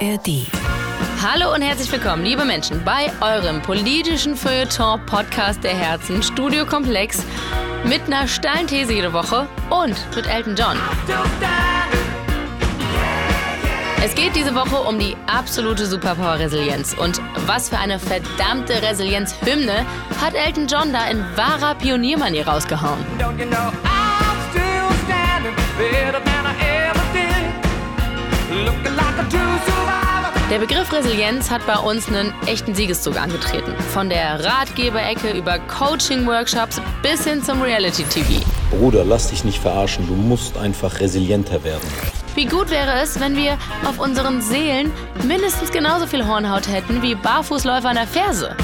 ARD. Hallo und herzlich willkommen, liebe Menschen, bei eurem politischen Feuilleton-Podcast der Herzen, Studio Komplex, mit einer steilen These jede Woche und mit Elton John. Es geht diese Woche um die absolute Superpower-Resilienz. Und was für eine verdammte Resilienz-Hymne hat Elton John da in wahrer Pioniermanier rausgehauen. Don't you know Der Begriff Resilienz hat bei uns einen echten Siegeszug angetreten. Von der Ratgeberecke über Coaching-Workshops bis hin zum Reality-TV. Bruder, lass dich nicht verarschen. Du musst einfach resilienter werden. Wie gut wäre es, wenn wir auf unseren Seelen mindestens genauso viel Hornhaut hätten wie Barfußläufer an der Ferse?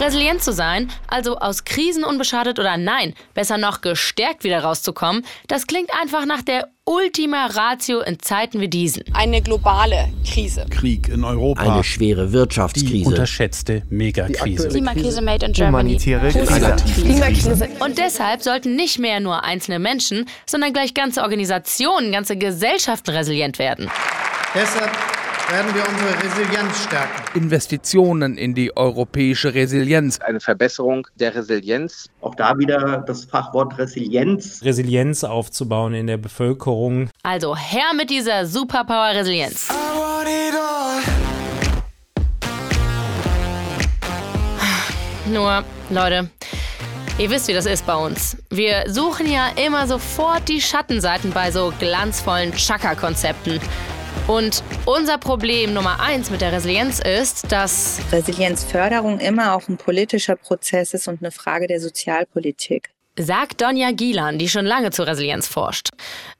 Resilient zu sein, also aus Krisen unbeschadet oder nein, besser noch gestärkt wieder rauszukommen, das klingt einfach nach der Ultima Ratio in Zeiten wie diesen. Eine globale Krise. Krieg in Europa. Eine schwere Wirtschaftskrise. Die unterschätzte Megakrise. Klimakrise made in Germany. Humanitäre Klimakrise. Und deshalb sollten nicht mehr nur einzelne Menschen, sondern gleich ganze Organisationen, ganze Gesellschaften resilient werden. Deshalb werden wir unsere Resilienz stärken. Investitionen in die europäische Resilienz. Eine Verbesserung der Resilienz. Auch da wieder das Fachwort Resilienz. Resilienz aufzubauen in der Bevölkerung. Also her mit dieser Superpower Resilienz. Nur, Leute, Ihr wisst, wie das ist bei uns. Wir suchen ja immer sofort die Schattenseiten bei so glanzvollen Chaka-Konzepten. Und unser Problem Nummer eins mit der Resilienz ist, dass Resilienzförderung immer auch ein politischer Prozess ist und eine Frage der Sozialpolitik. Sagt Donja Gielan, die schon lange zur Resilienz forscht.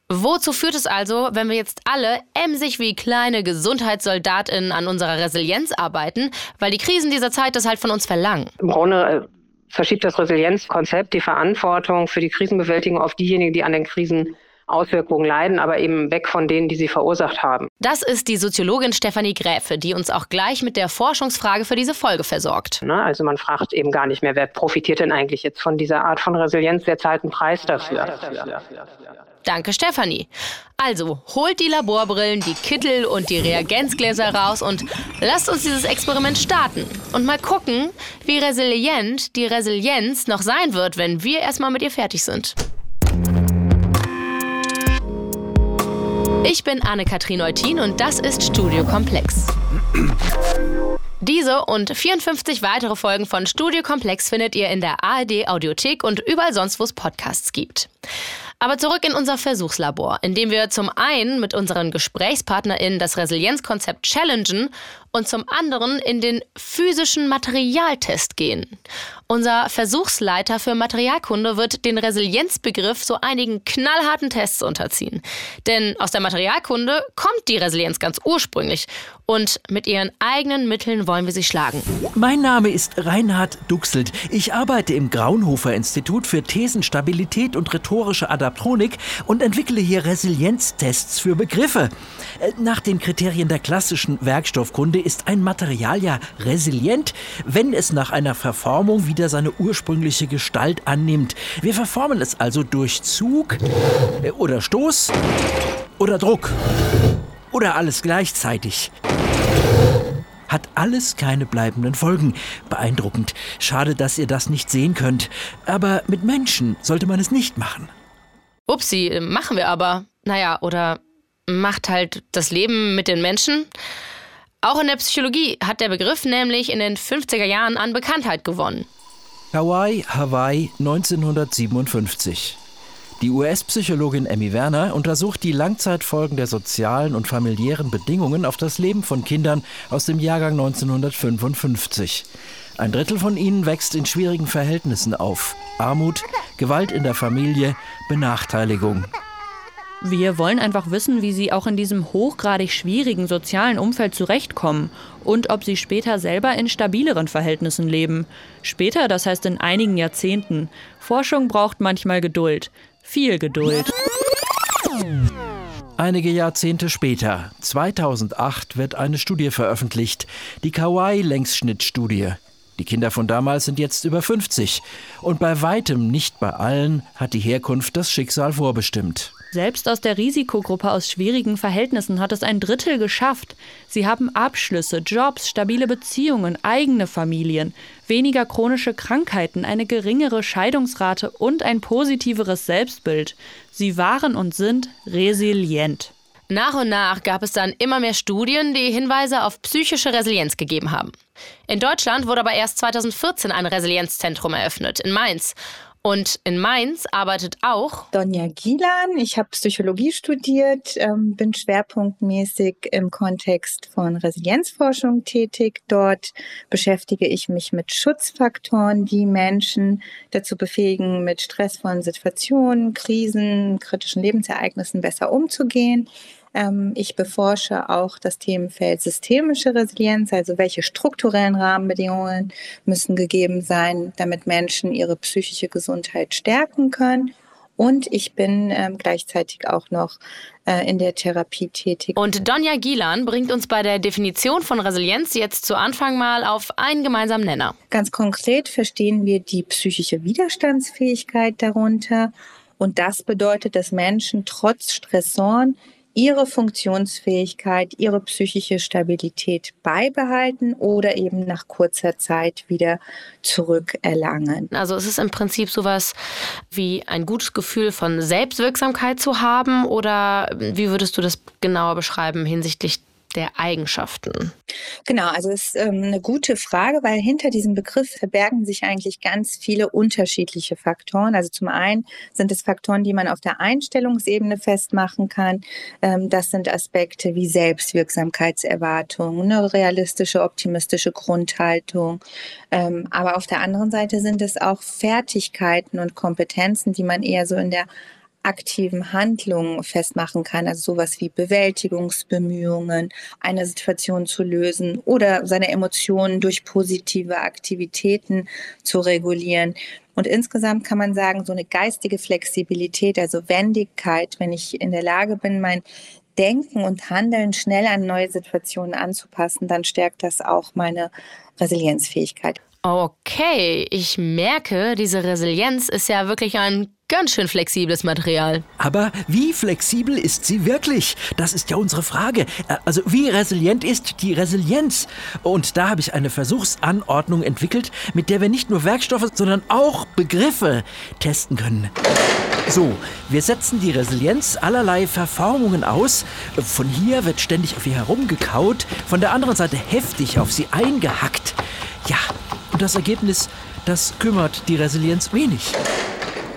Wozu führt es also, wenn wir jetzt alle emsig wie kleine GesundheitssoldatInnen an unserer Resilienz arbeiten, weil die Krisen dieser Zeit das halt von uns verlangen? Im Grunde äh, verschiebt das Resilienzkonzept die Verantwortung für die Krisenbewältigung auf diejenigen, die an den Krisen Auswirkungen leiden, aber eben weg von denen, die sie verursacht haben. Das ist die Soziologin Stefanie Gräfe, die uns auch gleich mit der Forschungsfrage für diese Folge versorgt. Na, also man fragt eben gar nicht mehr, wer profitiert denn eigentlich jetzt von dieser Art von Resilienz, wer zahlt einen Preis dafür. Danke, Stefanie. Also, holt die Laborbrillen, die Kittel und die Reagenzgläser raus und lasst uns dieses Experiment starten. Und mal gucken, wie resilient die Resilienz noch sein wird, wenn wir erstmal mit ihr fertig sind. Ich bin Anne-Kathrin Eutin und das ist Studio Komplex. Diese und 54 weitere Folgen von Studio Komplex findet ihr in der ARD Audiothek und überall sonst, wo es Podcasts gibt. Aber zurück in unser Versuchslabor, in dem wir zum einen mit unseren GesprächspartnerInnen das Resilienzkonzept challengen und zum anderen in den physischen Materialtest gehen. Unser Versuchsleiter für Materialkunde wird den Resilienzbegriff so einigen knallharten Tests unterziehen. Denn aus der Materialkunde kommt die Resilienz ganz ursprünglich. Und mit ihren eigenen Mitteln wollen wir sie schlagen. Mein Name ist Reinhard Duxelt. Ich arbeite im Graunhofer Institut für Thesenstabilität und rhetorische Adaptronik und entwickle hier Resilienztests für Begriffe. Äh, nach den Kriterien der klassischen Werkstoffkunde ist ein Material ja resilient, wenn es nach einer Verformung wieder seine ursprüngliche Gestalt annimmt. Wir verformen es also durch Zug äh, oder Stoß oder Druck oder alles gleichzeitig hat alles keine bleibenden Folgen. Beeindruckend. Schade, dass ihr das nicht sehen könnt. Aber mit Menschen sollte man es nicht machen. Upsi, machen wir aber. Naja, oder macht halt das Leben mit den Menschen. Auch in der Psychologie hat der Begriff nämlich in den 50er Jahren an Bekanntheit gewonnen. Hawaii, Hawaii 1957. Die US-Psychologin Emmy Werner untersucht die Langzeitfolgen der sozialen und familiären Bedingungen auf das Leben von Kindern aus dem Jahrgang 1955. Ein Drittel von ihnen wächst in schwierigen Verhältnissen auf. Armut, Gewalt in der Familie, Benachteiligung. Wir wollen einfach wissen, wie sie auch in diesem hochgradig schwierigen sozialen Umfeld zurechtkommen und ob sie später selber in stabileren Verhältnissen leben. Später, das heißt in einigen Jahrzehnten. Forschung braucht manchmal Geduld. Viel Geduld. Einige Jahrzehnte später, 2008, wird eine Studie veröffentlicht, die Kawaii-Längsschnittstudie. Die Kinder von damals sind jetzt über 50 und bei weitem nicht bei allen hat die Herkunft das Schicksal vorbestimmt. Selbst aus der Risikogruppe aus schwierigen Verhältnissen hat es ein Drittel geschafft. Sie haben Abschlüsse, Jobs, stabile Beziehungen, eigene Familien, weniger chronische Krankheiten, eine geringere Scheidungsrate und ein positiveres Selbstbild. Sie waren und sind resilient. Nach und nach gab es dann immer mehr Studien, die Hinweise auf psychische Resilienz gegeben haben. In Deutschland wurde aber erst 2014 ein Resilienzzentrum eröffnet, in Mainz. Und in Mainz arbeitet auch Donja Gielan. Ich habe Psychologie studiert, ähm, bin schwerpunktmäßig im Kontext von Resilienzforschung tätig. Dort beschäftige ich mich mit Schutzfaktoren, die Menschen dazu befähigen, mit stressvollen Situationen, Krisen, kritischen Lebensereignissen besser umzugehen. Ähm, ich beforsche auch das Themenfeld systemische Resilienz, also welche strukturellen Rahmenbedingungen müssen gegeben sein, damit Menschen ihre psychische Gesundheit stärken können. Und ich bin ähm, gleichzeitig auch noch äh, in der Therapie tätig. Und Donja Gielan bringt uns bei der Definition von Resilienz jetzt zu Anfang mal auf einen gemeinsamen Nenner. Ganz konkret verstehen wir die psychische Widerstandsfähigkeit darunter. Und das bedeutet, dass Menschen trotz Stressoren ihre Funktionsfähigkeit, ihre psychische Stabilität beibehalten oder eben nach kurzer Zeit wieder zurückerlangen. Also es ist im Prinzip sowas wie ein gutes Gefühl von Selbstwirksamkeit zu haben oder wie würdest du das genauer beschreiben hinsichtlich der Eigenschaften? Genau, also es ist ähm, eine gute Frage, weil hinter diesem Begriff verbergen sich eigentlich ganz viele unterschiedliche Faktoren. Also zum einen sind es Faktoren, die man auf der Einstellungsebene festmachen kann. Ähm, das sind Aspekte wie Selbstwirksamkeitserwartung, eine realistische, optimistische Grundhaltung. Ähm, aber auf der anderen Seite sind es auch Fertigkeiten und Kompetenzen, die man eher so in der aktiven Handlungen festmachen kann, also sowas wie Bewältigungsbemühungen, eine Situation zu lösen oder seine Emotionen durch positive Aktivitäten zu regulieren. Und insgesamt kann man sagen, so eine geistige Flexibilität, also Wendigkeit, wenn ich in der Lage bin, mein Denken und Handeln schnell an neue Situationen anzupassen, dann stärkt das auch meine Resilienzfähigkeit. Okay, ich merke, diese Resilienz ist ja wirklich ein ganz schön flexibles Material. Aber wie flexibel ist sie wirklich? Das ist ja unsere Frage. Äh, also wie resilient ist die Resilienz? Und da habe ich eine Versuchsanordnung entwickelt, mit der wir nicht nur Werkstoffe, sondern auch Begriffe testen können. So, wir setzen die Resilienz allerlei Verformungen aus. Von hier wird ständig auf ihr herumgekaut, von der anderen Seite heftig auf sie eingehackt. Ja, und das Ergebnis, das kümmert die Resilienz wenig.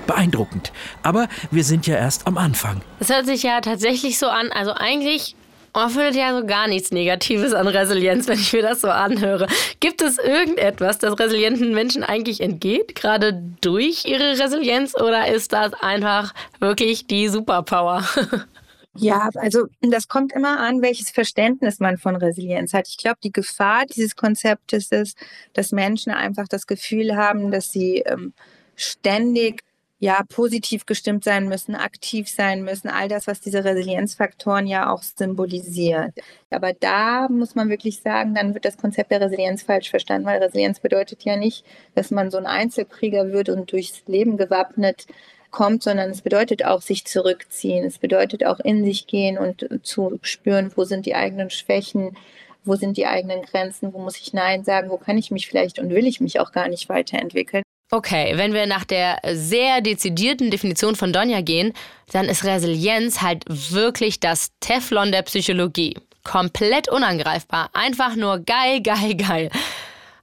Beeindruckend. Aber wir sind ja erst am Anfang. Das hört sich ja tatsächlich so an. Also eigentlich man findet ja so gar nichts Negatives an Resilienz, wenn ich mir das so anhöre. Gibt es irgendetwas, das resilienten Menschen eigentlich entgeht, gerade durch ihre Resilienz, oder ist das einfach wirklich die Superpower? Ja, also das kommt immer an, welches Verständnis man von Resilienz hat. Ich glaube, die Gefahr dieses Konzeptes ist, dass Menschen einfach das Gefühl haben, dass sie ähm, ständig ja positiv gestimmt sein müssen, aktiv sein müssen, all das, was diese Resilienzfaktoren ja auch symbolisiert. Aber da muss man wirklich sagen, dann wird das Konzept der Resilienz falsch verstanden, weil Resilienz bedeutet ja nicht, dass man so ein Einzelkrieger wird und durchs Leben gewappnet kommt, sondern es bedeutet auch sich zurückziehen. Es bedeutet auch in sich gehen und zu spüren, wo sind die eigenen Schwächen, wo sind die eigenen Grenzen, wo muss ich Nein sagen, wo kann ich mich vielleicht und will ich mich auch gar nicht weiterentwickeln. Okay, wenn wir nach der sehr dezidierten Definition von Donja gehen, dann ist Resilienz halt wirklich das Teflon der Psychologie. Komplett unangreifbar. Einfach nur geil, geil, geil.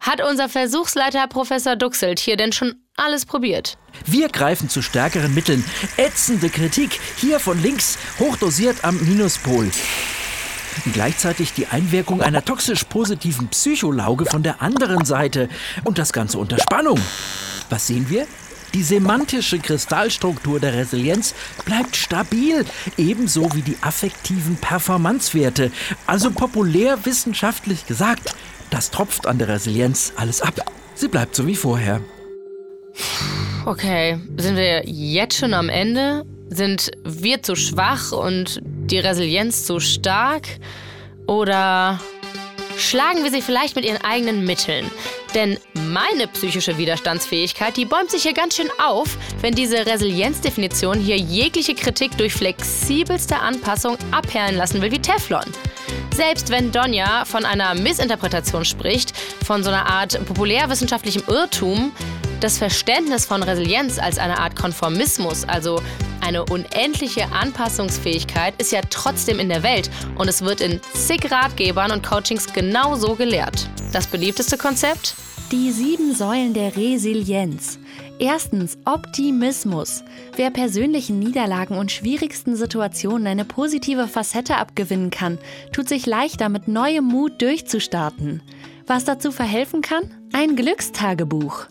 Hat unser Versuchsleiter Professor Duxelt hier denn schon alles probiert? Wir greifen zu stärkeren Mitteln. Ätzende Kritik, hier von links, hochdosiert am Minuspol. Gleichzeitig die Einwirkung einer toxisch positiven Psycholauge von der anderen Seite. Und das Ganze unter Spannung. Was sehen wir? Die semantische Kristallstruktur der Resilienz bleibt stabil, ebenso wie die affektiven Performanzwerte. Also populär wissenschaftlich gesagt, das tropft an der Resilienz alles ab. Sie bleibt so wie vorher. Okay, sind wir jetzt schon am Ende? Sind wir zu schwach und die Resilienz zu stark? Oder schlagen wir sie vielleicht mit ihren eigenen Mitteln? Denn Meine psychische Widerstandsfähigkeit, die bäumt sich hier ganz schön auf, wenn diese Resilienzdefinition hier jegliche Kritik durch flexibelste Anpassung abperlen lassen will wie Teflon. Selbst wenn Donja von einer Missinterpretation spricht, von so einer Art populärwissenschaftlichem Irrtum, das Verständnis von Resilienz als eine Art Konformismus, also eine unendliche Anpassungsfähigkeit, ist ja trotzdem in der Welt und es wird in zig Ratgebern und Coachings genauso gelehrt. Das beliebteste Konzept? Die sieben Säulen der Resilienz. Erstens Optimismus. Wer persönlichen Niederlagen und schwierigsten Situationen eine positive Facette abgewinnen kann, tut sich leichter mit neuem Mut durchzustarten. Was dazu verhelfen kann? Ein Glückstagebuch.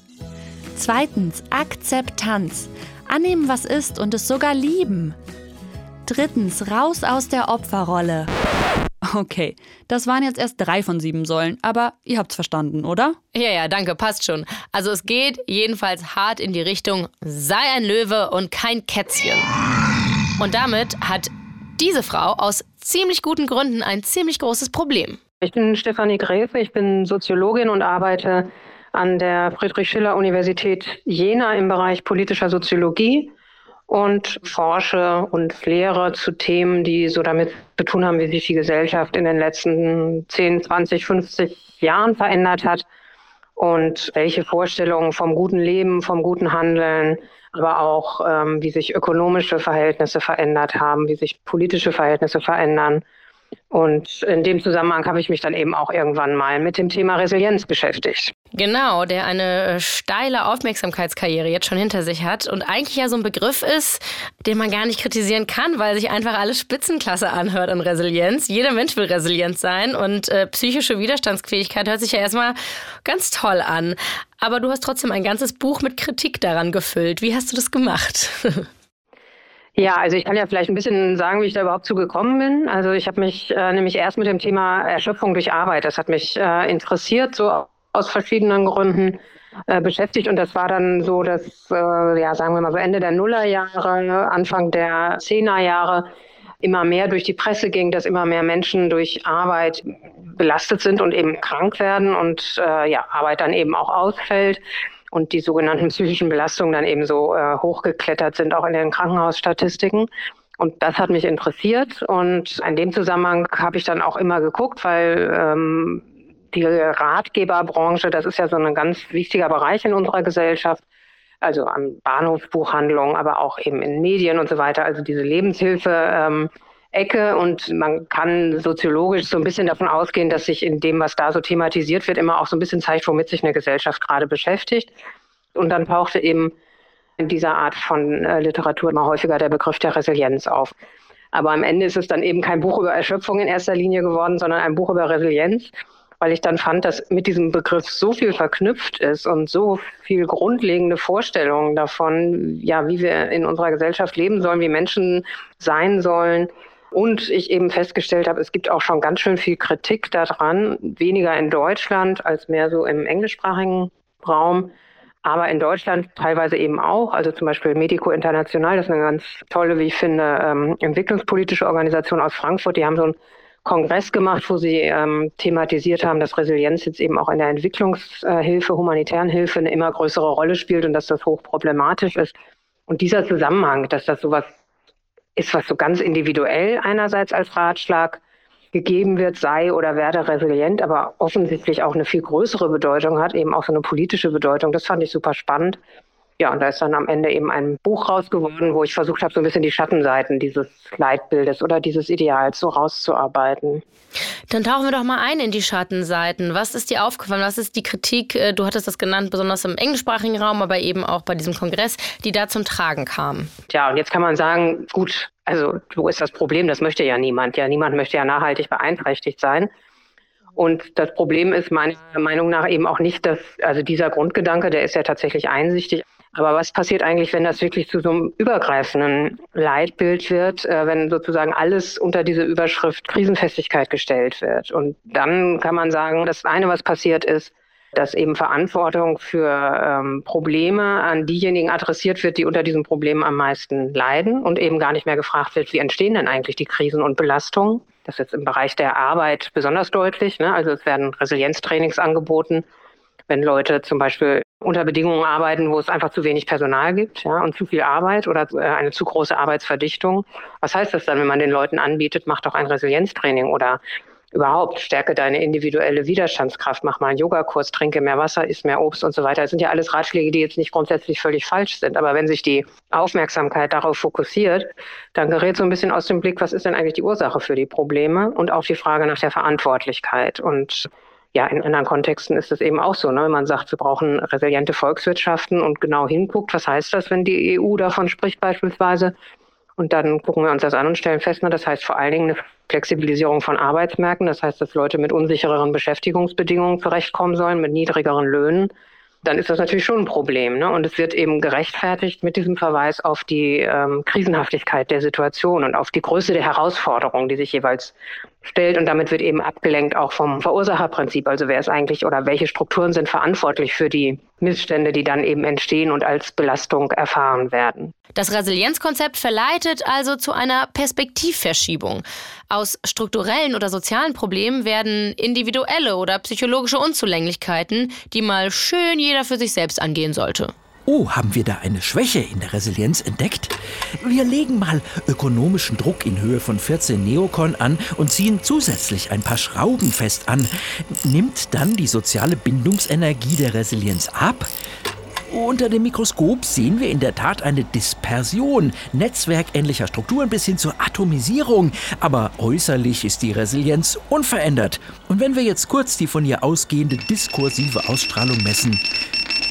Zweitens Akzeptanz. Annehmen, was ist und es sogar lieben. Drittens raus aus der Opferrolle. Okay, das waren jetzt erst drei von sieben Säulen, aber ihr habt's verstanden, oder? Ja, ja, danke, passt schon. Also es geht jedenfalls hart in die Richtung, sei ein Löwe und kein Kätzchen. Und damit hat diese Frau aus ziemlich guten Gründen ein ziemlich großes Problem. Ich bin Stefanie Gräfe, ich bin Soziologin und arbeite an der Friedrich-Schiller-Universität Jena im Bereich politischer Soziologie und forsche und lehre zu Themen, die so damit zu tun haben, wie sich die Gesellschaft in den letzten 10, 20, 50 Jahren verändert hat und welche Vorstellungen vom guten Leben, vom guten Handeln, aber auch ähm, wie sich ökonomische Verhältnisse verändert haben, wie sich politische Verhältnisse verändern und in dem Zusammenhang habe ich mich dann eben auch irgendwann mal mit dem Thema Resilienz beschäftigt. Genau, der eine äh, steile Aufmerksamkeitskarriere jetzt schon hinter sich hat und eigentlich ja so ein Begriff ist, den man gar nicht kritisieren kann, weil sich einfach alles Spitzenklasse anhört an Resilienz. Jeder Mensch will resilient sein und äh, psychische Widerstandsfähigkeit hört sich ja erstmal ganz toll an. Aber du hast trotzdem ein ganzes Buch mit Kritik daran gefüllt. Wie hast du das gemacht? Ja, also ich kann ja vielleicht ein bisschen sagen, wie ich da überhaupt zugekommen bin. Also ich habe mich äh, nämlich erst mit dem Thema Erschöpfung durch Arbeit, das hat mich äh, interessiert, so aus verschiedenen Gründen äh, beschäftigt. Und das war dann so, dass, äh, ja, sagen wir mal so Ende der Nullerjahre, Anfang der Zehnerjahre immer mehr durch die Presse ging, dass immer mehr Menschen durch Arbeit belastet sind und eben krank werden und äh, ja, Arbeit dann eben auch ausfällt und die sogenannten psychischen Belastungen dann eben so äh, hochgeklettert sind, auch in den Krankenhausstatistiken. Und das hat mich interessiert und in dem Zusammenhang habe ich dann auch immer geguckt, weil ähm, die Ratgeberbranche, das ist ja so ein ganz wichtiger Bereich in unserer Gesellschaft, also an Bahnhofsbuchhandlungen, aber auch eben in Medien und so weiter, also diese Lebenshilfe. Ähm, Ecke und man kann soziologisch so ein bisschen davon ausgehen, dass sich in dem, was da so thematisiert wird, immer auch so ein bisschen zeigt, womit sich eine Gesellschaft gerade beschäftigt. Und dann tauchte eben in dieser Art von äh, Literatur immer häufiger der Begriff der Resilienz auf. Aber am Ende ist es dann eben kein Buch über Erschöpfung in erster Linie geworden, sondern ein Buch über Resilienz, weil ich dann fand, dass mit diesem Begriff so viel verknüpft ist und so viel grundlegende Vorstellungen davon, ja, wie wir in unserer Gesellschaft leben sollen, wie Menschen sein sollen, und ich eben festgestellt habe, es gibt auch schon ganz schön viel Kritik daran, weniger in Deutschland als mehr so im englischsprachigen Raum. Aber in Deutschland teilweise eben auch, also zum Beispiel Medico International, das ist eine ganz tolle, wie ich finde, ähm, entwicklungspolitische Organisation aus Frankfurt. Die haben so einen Kongress gemacht, wo sie ähm, thematisiert haben, dass Resilienz jetzt eben auch in der Entwicklungshilfe, humanitären Hilfe eine immer größere Rolle spielt und dass das hochproblematisch ist. Und dieser Zusammenhang, dass das sowas ist, was so ganz individuell einerseits als Ratschlag gegeben wird, sei oder werde resilient, aber offensichtlich auch eine viel größere Bedeutung hat, eben auch so eine politische Bedeutung. Das fand ich super spannend. Ja, und da ist dann am Ende eben ein Buch raus geworden, wo ich versucht habe, so ein bisschen die Schattenseiten dieses Leitbildes oder dieses Ideals so rauszuarbeiten. Dann tauchen wir doch mal ein in die Schattenseiten. Was ist dir aufgefallen? Was ist die Kritik, äh, du hattest das genannt, besonders im englischsprachigen Raum, aber eben auch bei diesem Kongress, die da zum Tragen kam? Ja, und jetzt kann man sagen, gut, also wo ist das Problem? Das möchte ja niemand. Ja, niemand möchte ja nachhaltig beeinträchtigt sein. Und das Problem ist meiner Meinung nach eben auch nicht, dass, also dieser Grundgedanke, der ist ja tatsächlich einsichtig, aber was passiert eigentlich, wenn das wirklich zu so einem übergreifenden Leitbild wird, äh, wenn sozusagen alles unter diese Überschrift Krisenfestigkeit gestellt wird? Und dann kann man sagen, das eine, was passiert ist, dass eben Verantwortung für ähm, Probleme an diejenigen adressiert wird, die unter diesen Problemen am meisten leiden und eben gar nicht mehr gefragt wird, wie entstehen denn eigentlich die Krisen und Belastungen. Das ist jetzt im Bereich der Arbeit besonders deutlich. Ne? Also es werden Resilienztrainings angeboten wenn Leute zum Beispiel unter Bedingungen arbeiten, wo es einfach zu wenig Personal gibt ja, und zu viel Arbeit oder äh, eine zu große Arbeitsverdichtung. Was heißt das dann, wenn man den Leuten anbietet, mach doch ein Resilienztraining oder überhaupt stärke deine individuelle Widerstandskraft, mach mal einen Yogakurs, trinke mehr Wasser, isst mehr Obst und so weiter. Das sind ja alles Ratschläge, die jetzt nicht grundsätzlich völlig falsch sind. Aber wenn sich die Aufmerksamkeit darauf fokussiert, dann gerät so ein bisschen aus dem Blick, was ist denn eigentlich die Ursache für die Probleme und auch die Frage nach der Verantwortlichkeit. Und ja, in anderen Kontexten ist es eben auch so, ne? wenn man sagt, wir brauchen resiliente Volkswirtschaften und genau hinguckt, was heißt das, wenn die EU davon spricht beispielsweise, und dann gucken wir uns das an und stellen fest, ne, das heißt vor allen Dingen eine Flexibilisierung von Arbeitsmärkten. Das heißt, dass Leute mit unsichereren Beschäftigungsbedingungen zurechtkommen sollen, mit niedrigeren Löhnen. Dann ist das natürlich schon ein Problem. Ne? Und es wird eben gerechtfertigt mit diesem Verweis auf die ähm, Krisenhaftigkeit der Situation und auf die Größe der Herausforderungen, die sich jeweils stellt. Und damit wird eben abgelenkt auch vom Verursacherprinzip. Also wer ist eigentlich oder welche Strukturen sind verantwortlich für die Missstände, die dann eben entstehen und als Belastung erfahren werden. Das Resilienzkonzept verleitet also zu einer Perspektivverschiebung. Aus strukturellen oder sozialen Problemen werden individuelle oder psychologische Unzulänglichkeiten, die mal schön jeder für sich selbst angehen sollte. Oh, haben wir da eine Schwäche in der Resilienz entdeckt? Wir legen mal ökonomischen Druck in Höhe von 14 Neokon an und ziehen zusätzlich ein paar Schrauben fest an. Nimmt dann die soziale Bindungsenergie der Resilienz ab? Unter dem Mikroskop sehen wir in der Tat eine Dispersion netzwerkähnlicher Strukturen bis hin zur Atomisierung. Aber äußerlich ist die Resilienz unverändert. Und wenn wir jetzt kurz die von ihr ausgehende diskursive Ausstrahlung messen,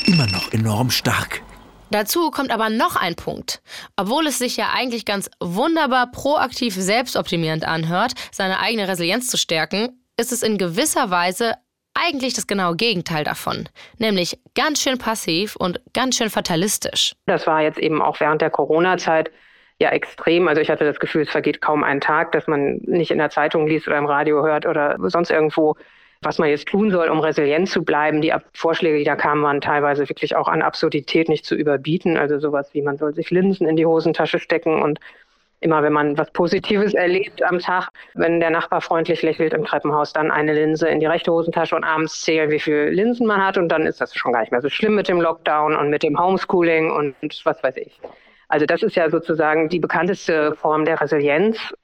immer noch enorm stark. Dazu kommt aber noch ein Punkt. Obwohl es sich ja eigentlich ganz wunderbar proaktiv selbstoptimierend anhört, seine eigene Resilienz zu stärken, ist es in gewisser Weise eigentlich das genaue Gegenteil davon, nämlich ganz schön passiv und ganz schön fatalistisch. Das war jetzt eben auch während der Corona-Zeit ja extrem. Also ich hatte das Gefühl, es vergeht kaum ein Tag, dass man nicht in der Zeitung liest oder im Radio hört oder sonst irgendwo, was man jetzt tun soll, um resilient zu bleiben. Die Vorschläge, die da kamen, waren teilweise wirklich auch an Absurdität nicht zu überbieten. Also sowas wie, man soll sich Linsen in die Hosentasche stecken und immer wenn man was Positives erlebt am Tag, wenn der Nachbar freundlich lächelt im Treppenhaus, dann eine Linse in die rechte Hosentasche und abends zählen, wie viele Linsen man hat und dann ist das schon gar nicht mehr so schlimm mit dem Lockdown und mit dem Homeschooling und was weiß ich. Also das ist ja sozusagen die bekannteste Form der Resilienz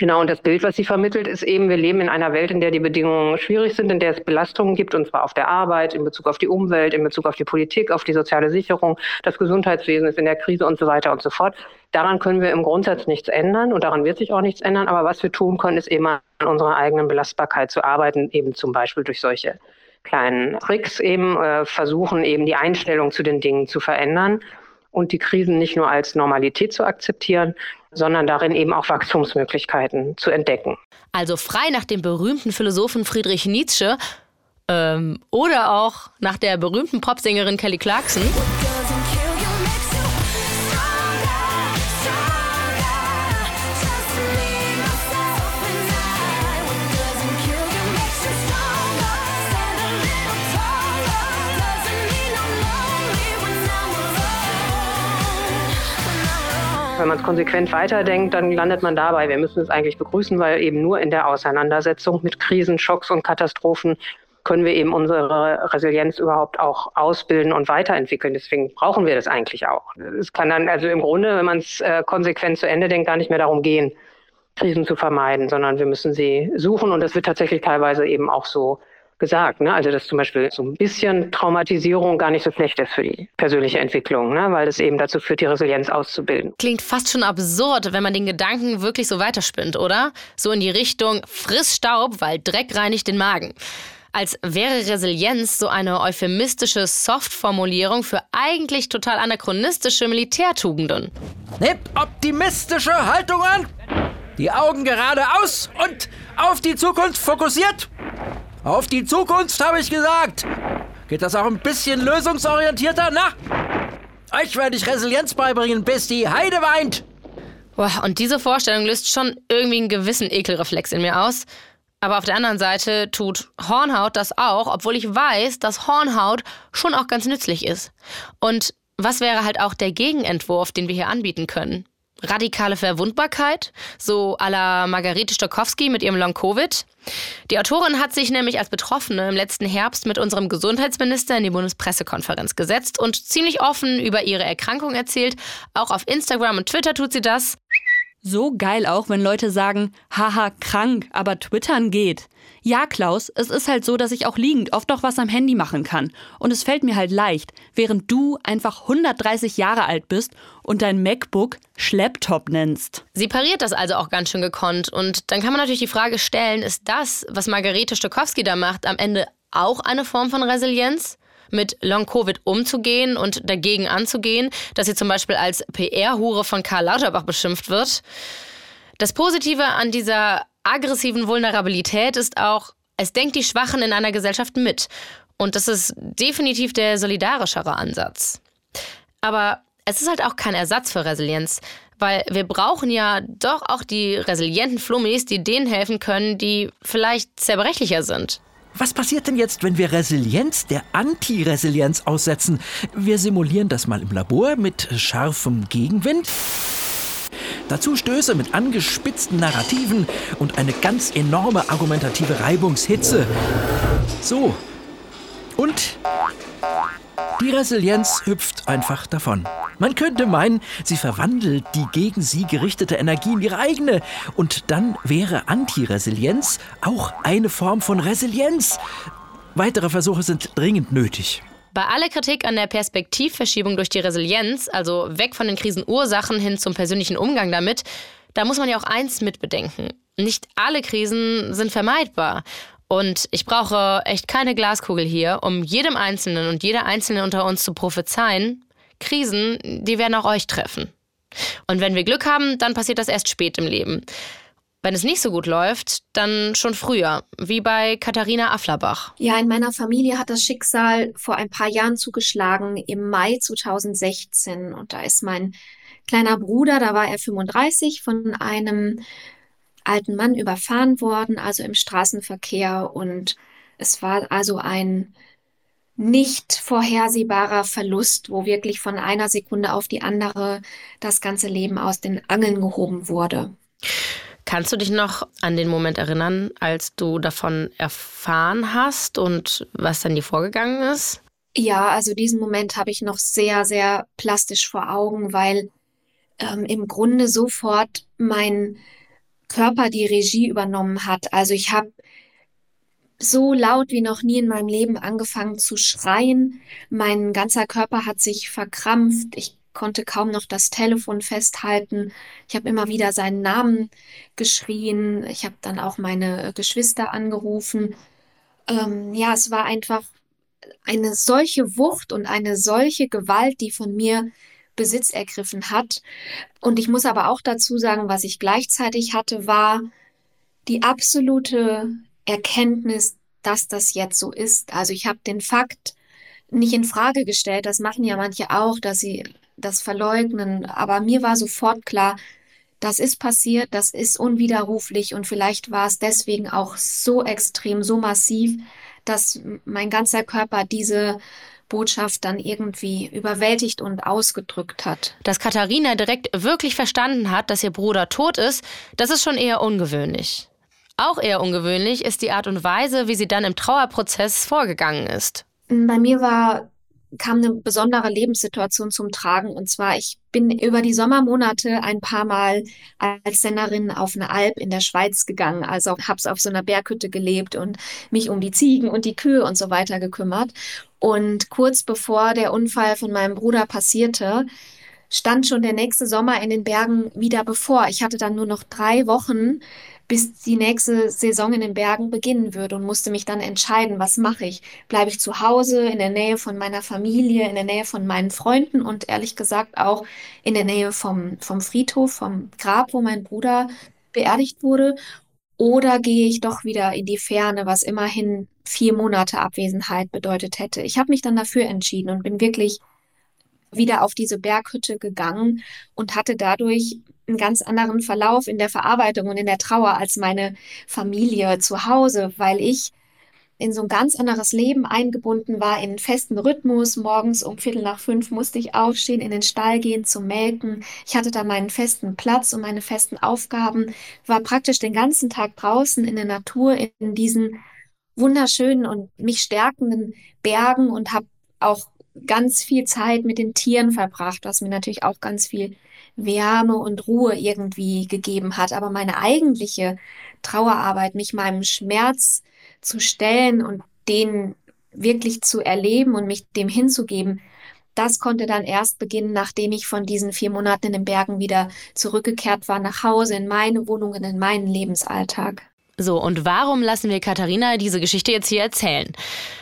Genau, und das Bild, was sie vermittelt, ist eben, wir leben in einer Welt, in der die Bedingungen schwierig sind, in der es Belastungen gibt, und zwar auf der Arbeit, in Bezug auf die Umwelt, in Bezug auf die Politik, auf die soziale Sicherung, das Gesundheitswesen ist in der Krise und so weiter und so fort. Daran können wir im Grundsatz nichts ändern und daran wird sich auch nichts ändern. Aber was wir tun können, ist eben an unserer eigenen Belastbarkeit zu arbeiten, eben zum Beispiel durch solche kleinen Tricks eben äh, versuchen, eben die Einstellung zu den Dingen zu verändern und die Krisen nicht nur als Normalität zu akzeptieren, sondern darin eben auch Wachstumsmöglichkeiten zu entdecken. Also frei nach dem berühmten Philosophen Friedrich Nietzsche ähm, oder auch nach der berühmten Popsängerin Kelly Clarkson. Wenn man es konsequent weiterdenkt, dann landet man dabei. Wir müssen es eigentlich begrüßen, weil eben nur in der Auseinandersetzung mit Krisen, Schocks und Katastrophen können wir eben unsere Resilienz überhaupt auch ausbilden und weiterentwickeln. Deswegen brauchen wir das eigentlich auch. Es kann dann also im Grunde, wenn man es äh, konsequent zu Ende denkt, gar nicht mehr darum gehen, Krisen zu vermeiden, sondern wir müssen sie suchen und das wird tatsächlich teilweise eben auch so gesagt. Ne? Also dass zum Beispiel so ein bisschen Traumatisierung gar nicht so schlecht ist für die persönliche Entwicklung, ne? weil es eben dazu führt, die Resilienz auszubilden. Klingt fast schon absurd, wenn man den Gedanken wirklich so weiterspinnt, oder? So in die Richtung, friss Staub, weil Dreck reinigt den Magen. Als wäre Resilienz so eine euphemistische Soft-Formulierung für eigentlich total anachronistische Militärtugenden. Nehmt optimistische Haltung an, die Augen geradeaus und auf die Zukunft fokussiert. Auf die Zukunft, habe ich gesagt. Geht das auch ein bisschen lösungsorientierter? Na? Euch werde ich Resilienz beibringen, bis die Heide weint. Boah, und diese Vorstellung löst schon irgendwie einen gewissen Ekelreflex in mir aus. Aber auf der anderen Seite tut Hornhaut das auch, obwohl ich weiß, dass Hornhaut schon auch ganz nützlich ist. Und was wäre halt auch der Gegenentwurf, den wir hier anbieten können? Radikale Verwundbarkeit, so à la Margarete Stokowski mit ihrem Long-Covid. Die Autorin hat sich nämlich als Betroffene im letzten Herbst mit unserem Gesundheitsminister in die Bundespressekonferenz gesetzt und ziemlich offen über ihre Erkrankung erzählt. Auch auf Instagram und Twitter tut sie das. So geil auch, wenn Leute sagen, haha, krank, aber twittern geht. Ja, Klaus, es ist halt so, dass ich auch liegend oft noch was am Handy machen kann. Und es fällt mir halt leicht, während du einfach 130 Jahre alt bist und dein MacBook Schlepptop nennst. Sie pariert das also auch ganz schön gekonnt. Und dann kann man natürlich die Frage stellen, ist das, was Margarete Stokowski da macht, am Ende auch eine Form von Resilienz? Mit Long-Covid umzugehen und dagegen anzugehen, dass sie zum Beispiel als PR-Hure von Karl Lauterbach beschimpft wird. Das Positive an dieser aggressiven Vulnerabilität ist auch, es denkt die Schwachen in einer Gesellschaft mit. Und das ist definitiv der solidarischere Ansatz. Aber es ist halt auch kein Ersatz für Resilienz, weil wir brauchen ja doch auch die resilienten Flummis, die denen helfen können, die vielleicht zerbrechlicher sind. Was passiert denn jetzt, wenn wir Resilienz der Anti-Resilienz aussetzen? Wir simulieren das mal im Labor mit scharfem Gegenwind. Dazu Stöße mit angespitzten Narrativen und eine ganz enorme argumentative Reibungshitze. So. Und die Resilienz hüpft einfach davon. Man könnte meinen, sie verwandelt die gegen sie gerichtete Energie in ihre eigene. Und dann wäre Anti-Resilienz auch eine Form von Resilienz. Weitere Versuche sind dringend nötig. Bei aller Kritik an der Perspektivverschiebung durch die Resilienz, also weg von den Krisenursachen hin zum persönlichen Umgang damit, da muss man ja auch eins mitbedenken. Nicht alle Krisen sind vermeidbar. Und ich brauche echt keine Glaskugel hier, um jedem Einzelnen und jeder Einzelne unter uns zu prophezeien, Krisen, die werden auch euch treffen. Und wenn wir Glück haben, dann passiert das erst spät im Leben. Wenn es nicht so gut läuft, dann schon früher, wie bei Katharina Afflerbach. Ja, in meiner Familie hat das Schicksal vor ein paar Jahren zugeschlagen, im Mai 2016. Und da ist mein kleiner Bruder, da war er 35, von einem alten Mann überfahren worden, also im Straßenverkehr. Und es war also ein nicht vorhersehbarer Verlust, wo wirklich von einer Sekunde auf die andere das ganze Leben aus den Angeln gehoben wurde. Kannst du dich noch an den Moment erinnern, als du davon erfahren hast und was dann dir vorgegangen ist? Ja, also diesen Moment habe ich noch sehr, sehr plastisch vor Augen, weil ähm, im Grunde sofort mein Körper die Regie übernommen hat. Also ich habe so laut wie noch nie in meinem Leben angefangen zu schreien. Mein ganzer Körper hat sich verkrampft. Ich konnte kaum noch das Telefon festhalten. Ich habe immer wieder seinen Namen geschrien. Ich habe dann auch meine Geschwister angerufen. Ähm, ja, es war einfach eine solche Wucht und eine solche Gewalt, die von mir Besitz ergriffen hat. Und ich muss aber auch dazu sagen, was ich gleichzeitig hatte, war die absolute Erkenntnis, dass das jetzt so ist. Also ich habe den Fakt nicht in Frage gestellt. Das machen ja manche auch, dass sie das verleugnen. Aber mir war sofort klar, das ist passiert, das ist unwiderruflich und vielleicht war es deswegen auch so extrem, so massiv, dass mein ganzer Körper diese Botschaft dann irgendwie überwältigt und ausgedrückt hat. Dass Katharina direkt wirklich verstanden hat, dass ihr Bruder tot ist, das ist schon eher ungewöhnlich. Auch eher ungewöhnlich ist die Art und Weise, wie sie dann im Trauerprozess vorgegangen ist. Bei mir war kam eine besondere Lebenssituation zum Tragen. Und zwar, ich bin über die Sommermonate ein paar Mal als Sennerin auf eine Alp in der Schweiz gegangen. Also hab's auf so einer Berghütte gelebt und mich um die Ziegen und die Kühe und so weiter gekümmert. Und kurz bevor der Unfall von meinem Bruder passierte, stand schon der nächste Sommer in den Bergen wieder bevor. Ich hatte dann nur noch drei Wochen, bis die nächste Saison in den Bergen beginnen würde und musste mich dann entscheiden, was mache ich? Bleibe ich zu Hause in der Nähe von meiner Familie, in der Nähe von meinen Freunden und ehrlich gesagt auch in der Nähe vom, vom Friedhof, vom Grab, wo mein Bruder beerdigt wurde? Oder gehe ich doch wieder in die Ferne, was immerhin vier Monate Abwesenheit bedeutet hätte. Ich habe mich dann dafür entschieden und bin wirklich wieder auf diese Berghütte gegangen und hatte dadurch einen ganz anderen Verlauf in der Verarbeitung und in der Trauer als meine Familie zu Hause, weil ich in so ein ganz anderes Leben eingebunden war, in einen festen Rhythmus. Morgens um Viertel nach fünf musste ich aufstehen, in den Stall gehen zum Melken. Ich hatte da meinen festen Platz und meine festen Aufgaben, war praktisch den ganzen Tag draußen in der Natur, in diesen wunderschönen und mich stärkenden Bergen und habe auch ganz viel Zeit mit den Tieren verbracht, was mir natürlich auch ganz viel Wärme und Ruhe irgendwie gegeben hat. Aber meine eigentliche Trauerarbeit, mich meinem Schmerz zu stellen und den wirklich zu erleben und mich dem hinzugeben, das konnte dann erst beginnen, nachdem ich von diesen vier Monaten in den Bergen wieder zurückgekehrt war nach Hause, in meine Wohnung, in meinen Lebensalltag. So, und warum lassen wir Katharina diese Geschichte jetzt hier erzählen?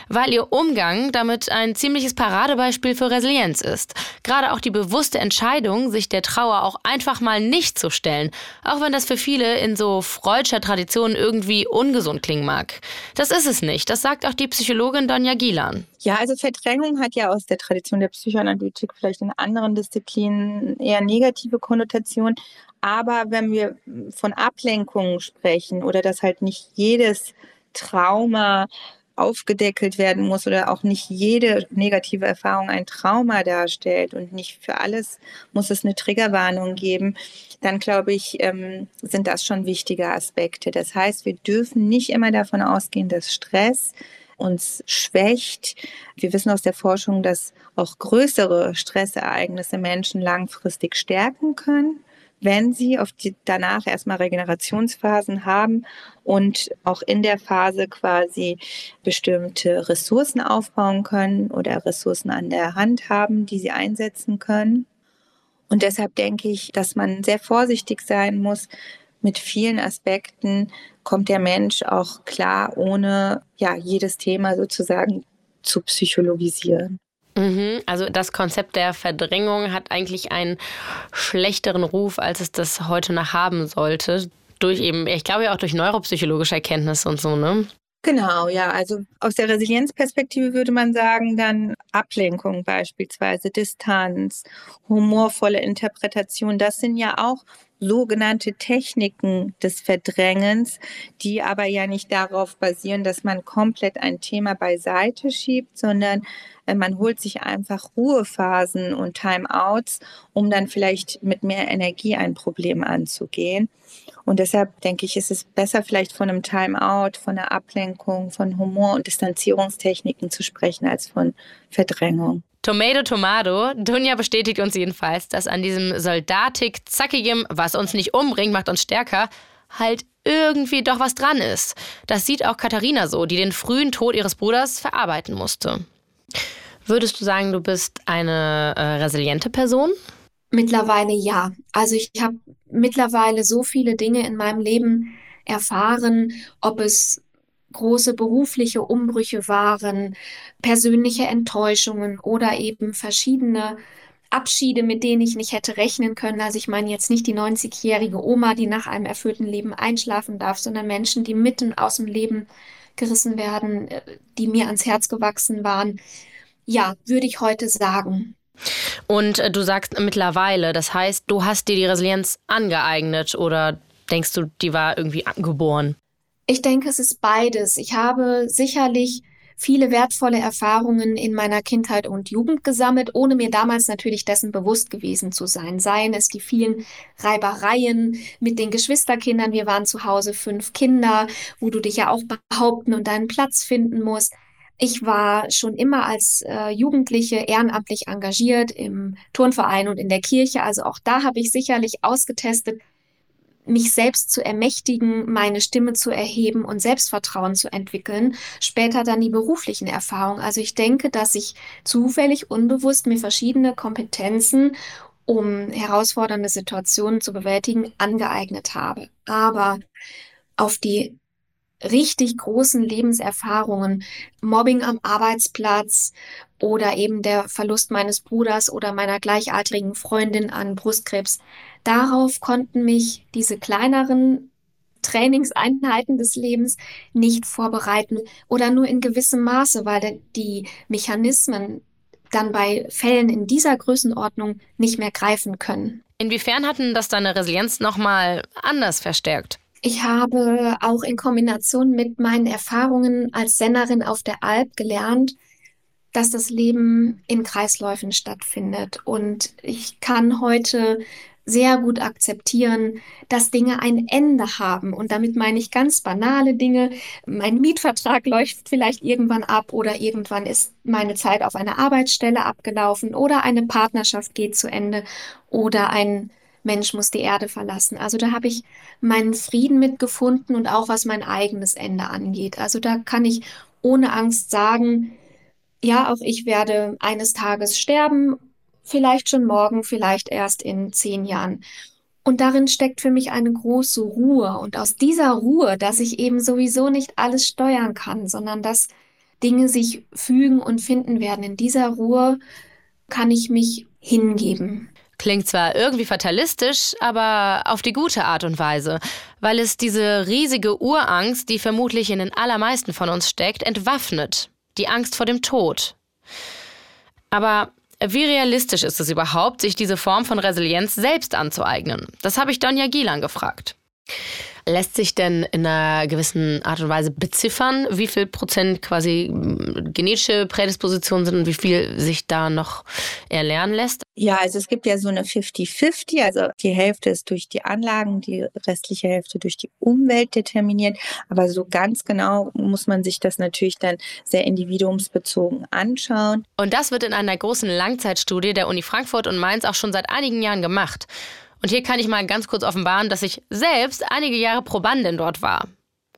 Weil ihr Umgang damit ein ziemliches Paradebeispiel für Resilienz ist. Gerade auch die bewusste Entscheidung, sich der Trauer auch einfach mal nicht zu stellen, auch wenn das für viele in so freudscher Tradition irgendwie ungesund klingen mag. Das ist es nicht, das sagt auch die Psychologin Donja Gilan. Ja, also Verdrängung hat ja aus der Tradition der Psychoanalytik vielleicht in anderen Disziplinen eher negative Konnotationen. Aber wenn wir von Ablenkungen sprechen oder dass halt nicht jedes Trauma aufgedeckelt werden muss oder auch nicht jede negative Erfahrung ein Trauma darstellt und nicht für alles muss es eine Triggerwarnung geben, dann glaube ich, ähm, sind das schon wichtige Aspekte. Das heißt, wir dürfen nicht immer davon ausgehen, dass Stress uns schwächt. Wir wissen aus der Forschung, dass auch größere Stressereignisse Menschen langfristig stärken können wenn sie auf die, danach erstmal Regenerationsphasen haben und auch in der Phase quasi bestimmte Ressourcen aufbauen können oder Ressourcen an der Hand haben, die sie einsetzen können. Und deshalb denke ich, dass man sehr vorsichtig sein muss. Mit vielen Aspekten kommt der Mensch auch klar, ohne ja jedes Thema sozusagen zu psychologisieren. Mhm, also das Konzept der Verdrängung hat eigentlich einen schlechteren Ruf, als es das heute noch haben sollte. Durch eben, ich glaube ja auch durch neuropsychologische Erkenntnisse und so, ne? Genau, ja. Also aus der Resilienzperspektive würde man sagen, dann Ablenkung beispielsweise, Distanz, humorvolle Interpretation, das sind ja auch sogenannte Techniken des Verdrängens, die aber ja nicht darauf basieren, dass man komplett ein Thema beiseite schiebt, sondern äh, man holt sich einfach Ruhephasen und Timeouts, um dann vielleicht mit mehr Energie ein Problem anzugehen. Und deshalb denke ich, ist es besser, vielleicht von einem Timeout, von einer Ablenkung, von Humor und Distanzierungstechniken zu sprechen, als von Verdrängung. Tomato, Tomato. Dunja bestätigt uns jedenfalls, dass an diesem soldatik zackigem, was uns nicht umbringt, macht uns stärker, halt irgendwie doch was dran ist. Das sieht auch Katharina so, die den frühen Tod ihres Bruders verarbeiten musste. Würdest du sagen, du bist eine äh, resiliente Person? Mittlerweile ja. Also ich habe mittlerweile so viele Dinge in meinem Leben erfahren, ob es große berufliche Umbrüche waren, persönliche Enttäuschungen oder eben verschiedene Abschiede, mit denen ich nicht hätte rechnen können. Also ich meine jetzt nicht die 90-jährige Oma, die nach einem erfüllten Leben einschlafen darf, sondern Menschen, die mitten aus dem Leben gerissen werden, die mir ans Herz gewachsen waren. Ja, würde ich heute sagen. Und äh, du sagst mittlerweile, das heißt, du hast dir die Resilienz angeeignet oder denkst du, die war irgendwie angeboren? Ich denke, es ist beides. Ich habe sicherlich viele wertvolle Erfahrungen in meiner Kindheit und Jugend gesammelt, ohne mir damals natürlich dessen bewusst gewesen zu sein. Seien es die vielen Reibereien mit den Geschwisterkindern. Wir waren zu Hause fünf Kinder, wo du dich ja auch behaupten und deinen Platz finden musst. Ich war schon immer als äh, Jugendliche ehrenamtlich engagiert im Turnverein und in der Kirche. Also auch da habe ich sicherlich ausgetestet, mich selbst zu ermächtigen, meine Stimme zu erheben und Selbstvertrauen zu entwickeln. Später dann die beruflichen Erfahrungen. Also ich denke, dass ich zufällig, unbewusst mir verschiedene Kompetenzen, um herausfordernde Situationen zu bewältigen, angeeignet habe. Aber auf die richtig großen Lebenserfahrungen, Mobbing am Arbeitsplatz oder eben der Verlust meines Bruders oder meiner gleichaltrigen Freundin an Brustkrebs, darauf konnten mich diese kleineren Trainingseinheiten des Lebens nicht vorbereiten oder nur in gewissem Maße, weil die Mechanismen dann bei Fällen in dieser Größenordnung nicht mehr greifen können. Inwiefern hatten das deine Resilienz nochmal anders verstärkt? Ich habe auch in Kombination mit meinen Erfahrungen als Sennerin auf der Alp gelernt, dass das Leben in Kreisläufen stattfindet. Und ich kann heute sehr gut akzeptieren, dass Dinge ein Ende haben. Und damit meine ich ganz banale Dinge. Mein Mietvertrag läuft vielleicht irgendwann ab oder irgendwann ist meine Zeit auf einer Arbeitsstelle abgelaufen oder eine Partnerschaft geht zu Ende oder ein Mensch muss die Erde verlassen. Also da habe ich meinen Frieden mitgefunden und auch was mein eigenes Ende angeht. Also da kann ich ohne Angst sagen, ja, auch ich werde eines Tages sterben vielleicht schon morgen, vielleicht erst in zehn Jahren. Und darin steckt für mich eine große Ruhe. Und aus dieser Ruhe, dass ich eben sowieso nicht alles steuern kann, sondern dass Dinge sich fügen und finden werden, in dieser Ruhe kann ich mich hingeben. Klingt zwar irgendwie fatalistisch, aber auf die gute Art und Weise, weil es diese riesige Urangst, die vermutlich in den allermeisten von uns steckt, entwaffnet. Die Angst vor dem Tod. Aber wie realistisch ist es überhaupt, sich diese Form von Resilienz selbst anzueignen? Das habe ich Donja Gielan gefragt. Lässt sich denn in einer gewissen Art und Weise beziffern, wie viel Prozent quasi hm, genetische Prädispositionen sind und wie viel sich da noch erlernen lässt? Ja, also es gibt ja so eine 50-50, also die Hälfte ist durch die Anlagen, die restliche Hälfte durch die Umwelt determiniert. Aber so ganz genau muss man sich das natürlich dann sehr individuumsbezogen anschauen. Und das wird in einer großen Langzeitstudie der Uni Frankfurt und Mainz auch schon seit einigen Jahren gemacht. Und hier kann ich mal ganz kurz offenbaren, dass ich selbst einige Jahre Probandin dort war.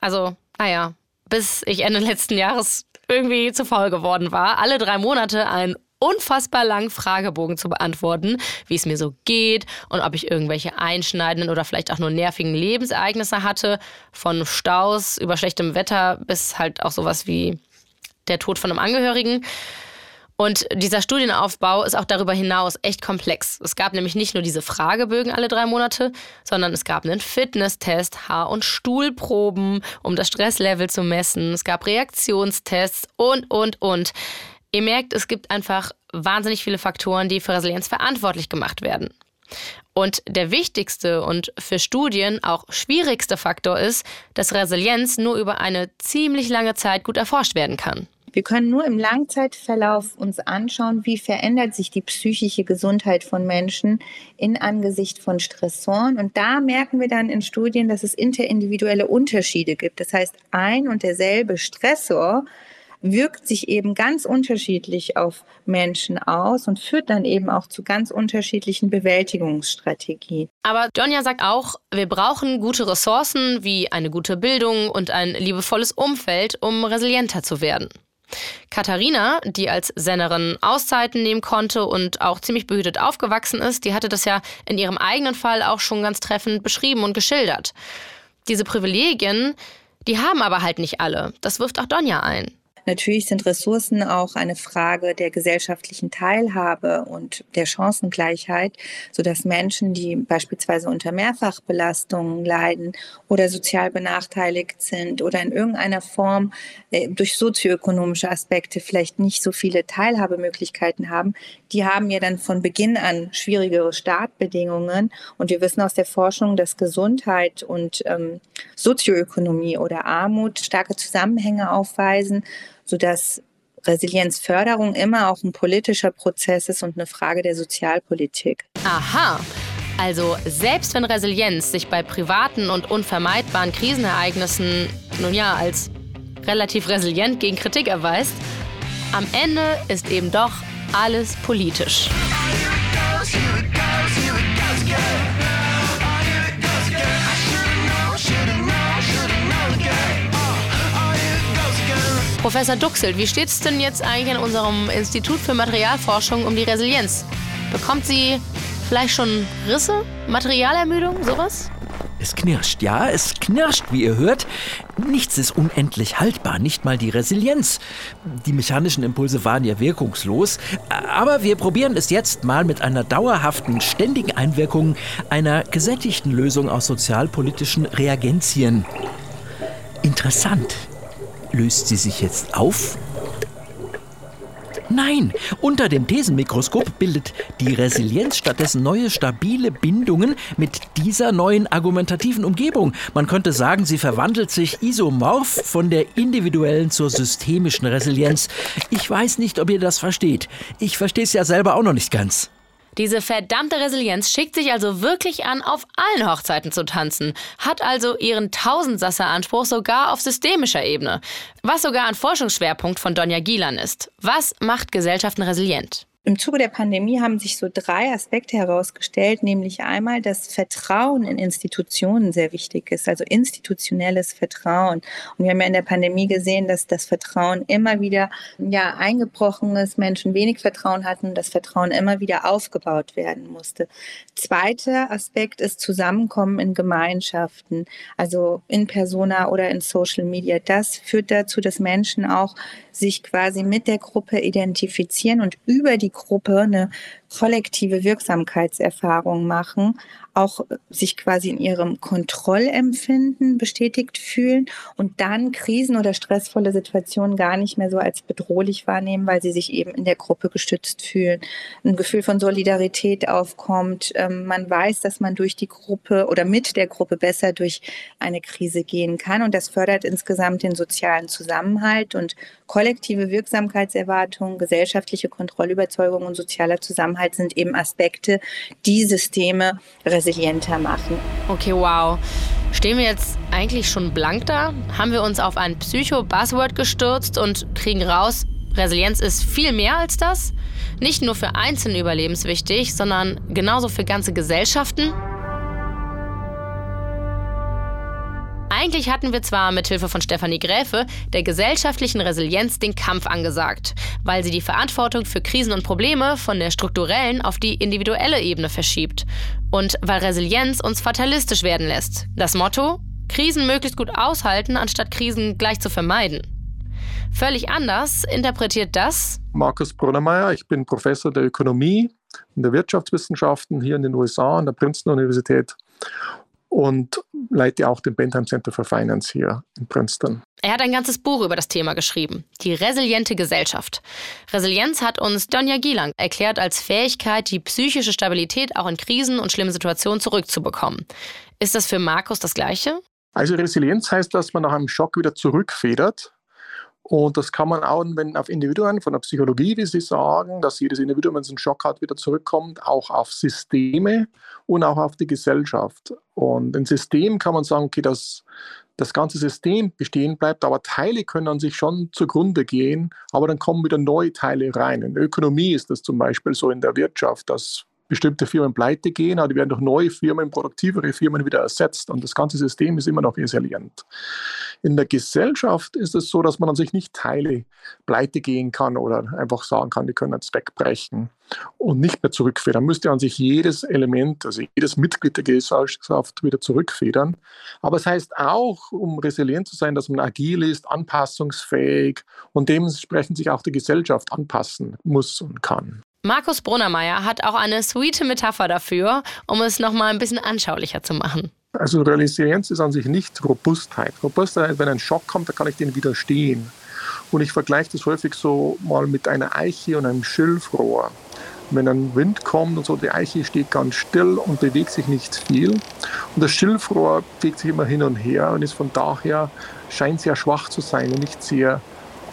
Also, naja, bis ich Ende letzten Jahres irgendwie zu faul geworden war, alle drei Monate einen unfassbar langen Fragebogen zu beantworten, wie es mir so geht und ob ich irgendwelche einschneidenden oder vielleicht auch nur nervigen Lebensereignisse hatte, von Staus über schlechtem Wetter bis halt auch sowas wie der Tod von einem Angehörigen. Und dieser Studienaufbau ist auch darüber hinaus echt komplex. Es gab nämlich nicht nur diese Fragebögen alle drei Monate, sondern es gab einen Fitnesstest, Haar- und Stuhlproben, um das Stresslevel zu messen. Es gab Reaktionstests und, und, und. Ihr merkt, es gibt einfach wahnsinnig viele Faktoren, die für Resilienz verantwortlich gemacht werden. Und der wichtigste und für Studien auch schwierigste Faktor ist, dass Resilienz nur über eine ziemlich lange Zeit gut erforscht werden kann. Wir können nur im Langzeitverlauf uns anschauen, wie verändert sich die psychische Gesundheit von Menschen in Angesicht von Stressoren. Und da merken wir dann in Studien, dass es interindividuelle Unterschiede gibt. Das heißt, ein und derselbe Stressor wirkt sich eben ganz unterschiedlich auf Menschen aus und führt dann eben auch zu ganz unterschiedlichen Bewältigungsstrategien. Aber Donja sagt auch, wir brauchen gute Ressourcen wie eine gute Bildung und ein liebevolles Umfeld, um resilienter zu werden. Katharina, die als Sennerin Auszeiten nehmen konnte und auch ziemlich behütet aufgewachsen ist, die hatte das ja in ihrem eigenen Fall auch schon ganz treffend beschrieben und geschildert. Diese Privilegien, die haben aber halt nicht alle. Das wirft auch Donja ein. Natürlich sind Ressourcen auch eine Frage der gesellschaftlichen Teilhabe und der Chancengleichheit, sodass Menschen, die beispielsweise unter Mehrfachbelastungen leiden oder sozial benachteiligt sind oder in irgendeiner Form äh, durch sozioökonomische Aspekte vielleicht nicht so viele Teilhabemöglichkeiten haben, die haben ja dann von Beginn an schwierigere Startbedingungen. Und wir wissen aus der Forschung, dass Gesundheit und ähm, Sozioökonomie oder Armut starke Zusammenhänge aufweisen sodass Resilienzförderung immer auch ein politischer Prozess ist und eine Frage der Sozialpolitik. Aha. Also selbst wenn Resilienz sich bei privaten und unvermeidbaren Krisenereignissen nun ja als relativ resilient gegen Kritik erweist, am Ende ist eben doch alles politisch. Professor Duxelt, wie steht es denn jetzt eigentlich in unserem Institut für Materialforschung um die Resilienz? Bekommt sie vielleicht schon Risse, Materialermüdung, sowas? Es knirscht, ja, es knirscht, wie ihr hört. Nichts ist unendlich haltbar, nicht mal die Resilienz. Die mechanischen Impulse waren ja wirkungslos. Aber wir probieren es jetzt mal mit einer dauerhaften, ständigen Einwirkung einer gesättigten Lösung aus sozialpolitischen Reagenzien. Interessant. Löst sie sich jetzt auf? Nein, unter dem Thesenmikroskop bildet die Resilienz stattdessen neue stabile Bindungen mit dieser neuen argumentativen Umgebung. Man könnte sagen, sie verwandelt sich isomorph von der individuellen zur systemischen Resilienz. Ich weiß nicht, ob ihr das versteht. Ich verstehe es ja selber auch noch nicht ganz. Diese verdammte Resilienz schickt sich also wirklich an, auf allen Hochzeiten zu tanzen, hat also ihren Tausendsasser-Anspruch sogar auf systemischer Ebene, was sogar ein Forschungsschwerpunkt von Donja Gielan ist. Was macht Gesellschaften resilient? Im Zuge der Pandemie haben sich so drei Aspekte herausgestellt, nämlich einmal, dass Vertrauen in Institutionen sehr wichtig ist, also institutionelles Vertrauen. Und wir haben ja in der Pandemie gesehen, dass das Vertrauen immer wieder ja, eingebrochen ist, Menschen wenig Vertrauen hatten, das Vertrauen immer wieder aufgebaut werden musste. Zweiter Aspekt ist Zusammenkommen in Gemeinschaften, also in Persona oder in Social Media. Das führt dazu, dass Menschen auch sich quasi mit der Gruppe identifizieren und über die Gruppe eine kollektive Wirksamkeitserfahrung machen, auch sich quasi in ihrem Kontrollempfinden bestätigt fühlen und dann Krisen oder stressvolle Situationen gar nicht mehr so als bedrohlich wahrnehmen, weil sie sich eben in der Gruppe gestützt fühlen. Ein Gefühl von Solidarität aufkommt. Ähm, man weiß, dass man durch die Gruppe oder mit der Gruppe besser durch eine Krise gehen kann und das fördert insgesamt den sozialen Zusammenhalt und kollektive Wirksamkeitserwartung, gesellschaftliche Kontrollüberzeugung und sozialer Zusammenhalt sind eben Aspekte, die Systeme resilienter machen. Okay, wow. Stehen wir jetzt eigentlich schon blank da? Haben wir uns auf ein Psycho-Buzzword gestürzt und kriegen raus, Resilienz ist viel mehr als das? Nicht nur für Einzelne überlebenswichtig, sondern genauso für ganze Gesellschaften? Eigentlich hatten wir zwar mit Hilfe von Stefanie Gräfe der gesellschaftlichen Resilienz den Kampf angesagt, weil sie die Verantwortung für Krisen und Probleme von der strukturellen auf die individuelle Ebene verschiebt und weil Resilienz uns fatalistisch werden lässt. Das Motto: Krisen möglichst gut aushalten, anstatt Krisen gleich zu vermeiden. Völlig anders interpretiert das Markus Brunnermeier. Ich bin Professor der Ökonomie und der Wirtschaftswissenschaften hier in den USA an der Princeton Universität und leite auch den Bentham Center for Finance hier in Princeton. Er hat ein ganzes Buch über das Thema geschrieben, die resiliente Gesellschaft. Resilienz hat uns Donja Gielang erklärt als Fähigkeit, die psychische Stabilität auch in Krisen und schlimmen Situationen zurückzubekommen. Ist das für Markus das Gleiche? Also Resilienz heißt, dass man nach einem Schock wieder zurückfedert und das kann man auch anwenden auf Individuen von der Psychologie, wie Sie sagen, dass jedes Individuum, wenn es einen Schock hat, wieder zurückkommt, auch auf Systeme und auch auf die Gesellschaft. Und ein System kann man sagen, okay, das, das ganze System bestehen bleibt, aber Teile können an sich schon zugrunde gehen, aber dann kommen wieder neue Teile rein. In der Ökonomie ist das zum Beispiel so in der Wirtschaft, dass bestimmte Firmen pleite gehen, aber die werden durch neue Firmen, produktivere Firmen wieder ersetzt und das ganze System ist immer noch resilient. In der Gesellschaft ist es so, dass man an sich nicht Teile pleite gehen kann oder einfach sagen kann, die können jetzt wegbrechen und nicht mehr zurückfedern. Müsste an sich jedes Element, also jedes Mitglied der Gesellschaft wieder zurückfedern. Aber es heißt auch, um resilient zu sein, dass man agil ist, anpassungsfähig und dementsprechend sich auch die Gesellschaft anpassen muss und kann. Markus Brunnermeier hat auch eine sweete Metapher dafür, um es nochmal ein bisschen anschaulicher zu machen. Also Resilienz ist an sich nicht Robustheit. Robustheit, wenn ein Schock kommt, dann kann ich den widerstehen. Und ich vergleiche das häufig so mal mit einer Eiche und einem Schilfrohr. Wenn ein Wind kommt und so, die Eiche steht ganz still und bewegt sich nicht viel. Und das Schilfrohr bewegt sich immer hin und her und ist von daher, scheint sehr schwach zu sein und nicht sehr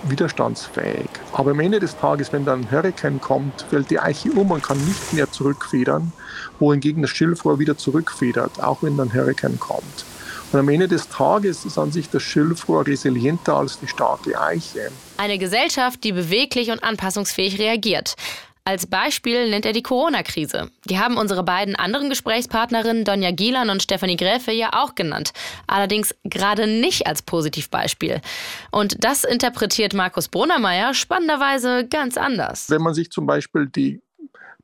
widerstandsfähig. Aber am Ende des Tages, wenn dann ein Hurrikan kommt, fällt die Eiche um und kann nicht mehr zurückfedern, wohingegen das Schilfrohr wieder zurückfedert, auch wenn dann ein Hurrikan kommt. Und am Ende des Tages ist an sich das Schilfrohr resilienter als die starke Eiche. Eine Gesellschaft, die beweglich und anpassungsfähig reagiert. Als Beispiel nennt er die Corona-Krise. Die haben unsere beiden anderen Gesprächspartnerinnen Donja Gielan und Stefanie Gräfe ja auch genannt. Allerdings gerade nicht als Positivbeispiel. Und das interpretiert Markus Brunnermeier spannenderweise ganz anders. Wenn man sich zum Beispiel die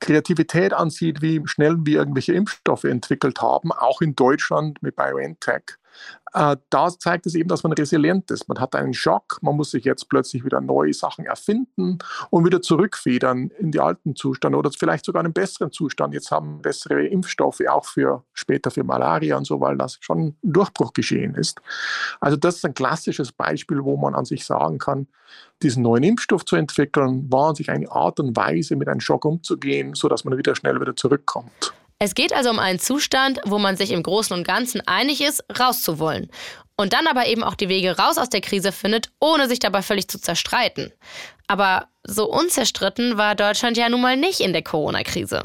Kreativität ansieht, wie schnell wir irgendwelche Impfstoffe entwickelt haben, auch in Deutschland mit BioNTech, Äh, da zeigt es eben, dass man resilient ist. Man hat einen Schock, man muss sich jetzt plötzlich wieder neue Sachen erfinden und wieder zurückfedern in den alten Zustand oder vielleicht sogar einen besseren Zustand. Jetzt haben bessere Impfstoffe auch für später für Malaria und so, weil das schon ein Durchbruch geschehen ist. Also das ist ein klassisches Beispiel, wo man an sich sagen kann, diesen neuen Impfstoff zu entwickeln, war an sich eine Art und Weise, mit einem Schock umzugehen, sodass man wieder schnell wieder zurückkommt. Es geht also um einen Zustand, wo man sich im Großen und Ganzen einig ist, rauszuwollen. Und dann aber eben auch die Wege raus aus der Krise findet, ohne sich dabei völlig zu zerstreiten. Aber so unzerstritten war Deutschland ja nun mal nicht in der Corona-Krise.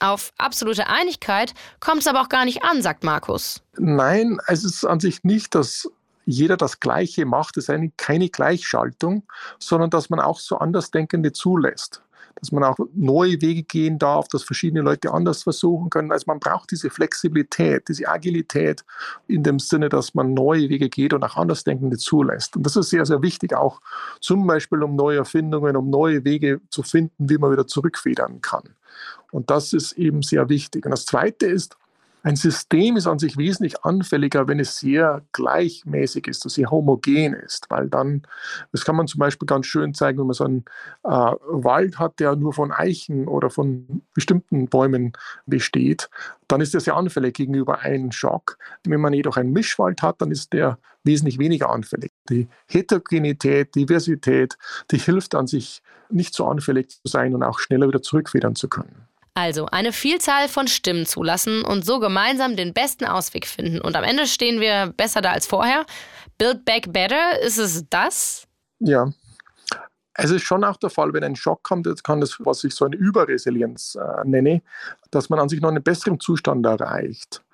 Auf absolute Einigkeit kommt es aber auch gar nicht an, sagt Markus. Nein, es ist an sich nicht, dass jeder das Gleiche macht. Es ist eine, keine Gleichschaltung, sondern dass man auch so Andersdenkende zulässt dass man auch neue Wege gehen darf, dass verschiedene Leute anders versuchen können. Also man braucht diese Flexibilität, diese Agilität in dem Sinne, dass man neue Wege geht und auch Andersdenkende zulässt. Und das ist sehr, sehr wichtig, auch zum Beispiel um neue Erfindungen, um neue Wege zu finden, wie man wieder zurückfedern kann. Und das ist eben sehr wichtig. Und das Zweite ist, ein System ist an sich wesentlich anfälliger, wenn es sehr gleichmäßig ist, dass sehr homogen ist, weil dann, das kann man zum Beispiel ganz schön zeigen, wenn man so einen äh, Wald hat, der nur von Eichen oder von bestimmten Bäumen besteht, dann ist der sehr anfällig gegenüber einem Schock. Wenn man jedoch einen Mischwald hat, dann ist der wesentlich weniger anfällig. Die Heterogenität, Diversität, die hilft an sich nicht so anfällig zu sein und auch schneller wieder zurückfedern zu können. Also eine Vielzahl von Stimmen zulassen und so gemeinsam den besten Ausweg finden. Und am Ende stehen wir besser da als vorher. Build Back Better, ist es das? Ja. Es ist schon auch der Fall, wenn ein Schock kommt, jetzt kann das, was ich so eine Überresilienz äh, nenne, dass man an sich noch einen besseren Zustand erreicht.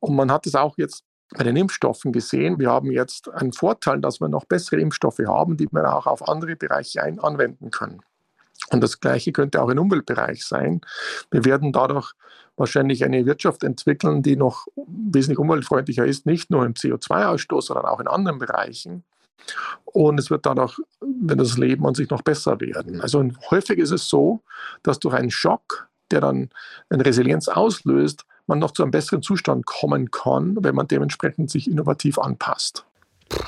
Und man hat es auch jetzt bei den Impfstoffen gesehen. Wir haben jetzt einen Vorteil, dass wir noch bessere Impfstoffe haben, die wir auch auf andere Bereiche ein anwenden können. Und das Gleiche könnte auch im Umweltbereich sein. Wir werden dadurch wahrscheinlich eine Wirtschaft entwickeln, die noch wesentlich umweltfreundlicher ist, nicht nur im CO2-Ausstoß, sondern auch in anderen Bereichen. Und es wird dadurch, wenn das Leben an sich noch besser werden. Also häufig ist es so, dass durch einen Schock, der dann eine Resilienz auslöst, man noch zu einem besseren Zustand kommen kann, wenn man dementsprechend sich innovativ anpasst.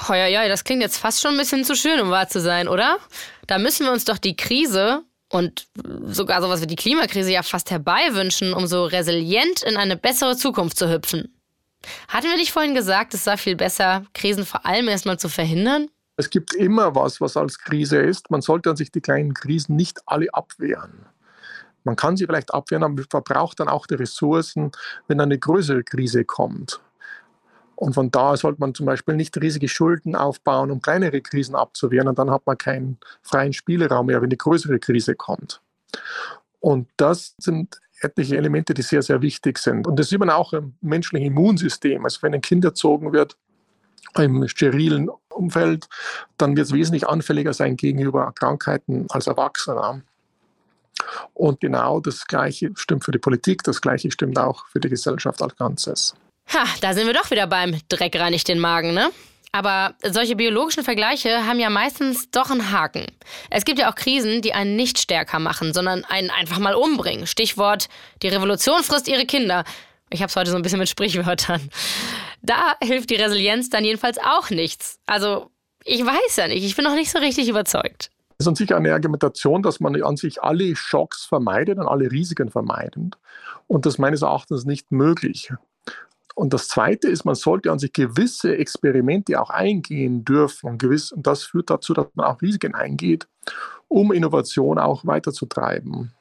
Ja, ja, das klingt jetzt fast schon ein bisschen zu schön, um wahr zu sein, oder? Da müssen wir uns doch die Krise und sogar sowas wie die Klimakrise ja fast herbeiwünschen, um so resilient in eine bessere Zukunft zu hüpfen. Hatten wir nicht vorhin gesagt, es sei viel besser, Krisen vor allem erstmal zu verhindern? Es gibt immer was, was als Krise ist. Man sollte an sich die kleinen Krisen nicht alle abwehren. Man kann sie vielleicht abwehren, aber man verbraucht dann auch die Ressourcen, wenn eine größere Krise kommt. Und von da sollte man zum Beispiel nicht riesige Schulden aufbauen, um kleinere Krisen abzuwehren. Und dann hat man keinen freien Spielraum mehr, wenn die größere Krise kommt. Und das sind etliche Elemente, die sehr, sehr wichtig sind. Und das sieht man auch im menschlichen Immunsystem. Also wenn ein Kind erzogen wird im sterilen Umfeld, dann wird es wesentlich anfälliger sein gegenüber Krankheiten als Erwachsener. Und genau das Gleiche stimmt für die Politik, das Gleiche stimmt auch für die Gesellschaft als Ganzes. Ha, da sind wir doch wieder beim Dreck reinigt den Magen, ne? Aber solche biologischen Vergleiche haben ja meistens doch einen Haken. Es gibt ja auch Krisen, die einen nicht stärker machen, sondern einen einfach mal umbringen. Stichwort, die Revolution frisst ihre Kinder. Ich hab's heute so ein bisschen mit Sprichwörtern. Da hilft die Resilienz dann jedenfalls auch nichts. Also, ich weiß ja nicht, ich bin noch nicht so richtig überzeugt. Es ist an sich eine Argumentation, dass man an sich alle Schocks vermeidet und alle Risiken vermeidet. Und das meines Erachtens nicht möglich. Und das Zweite ist, man sollte an sich gewisse Experimente auch eingehen dürfen. Und, gewiss, und das führt dazu, dass man auch Risiken eingeht, um Innovation auch weiterzutreiben.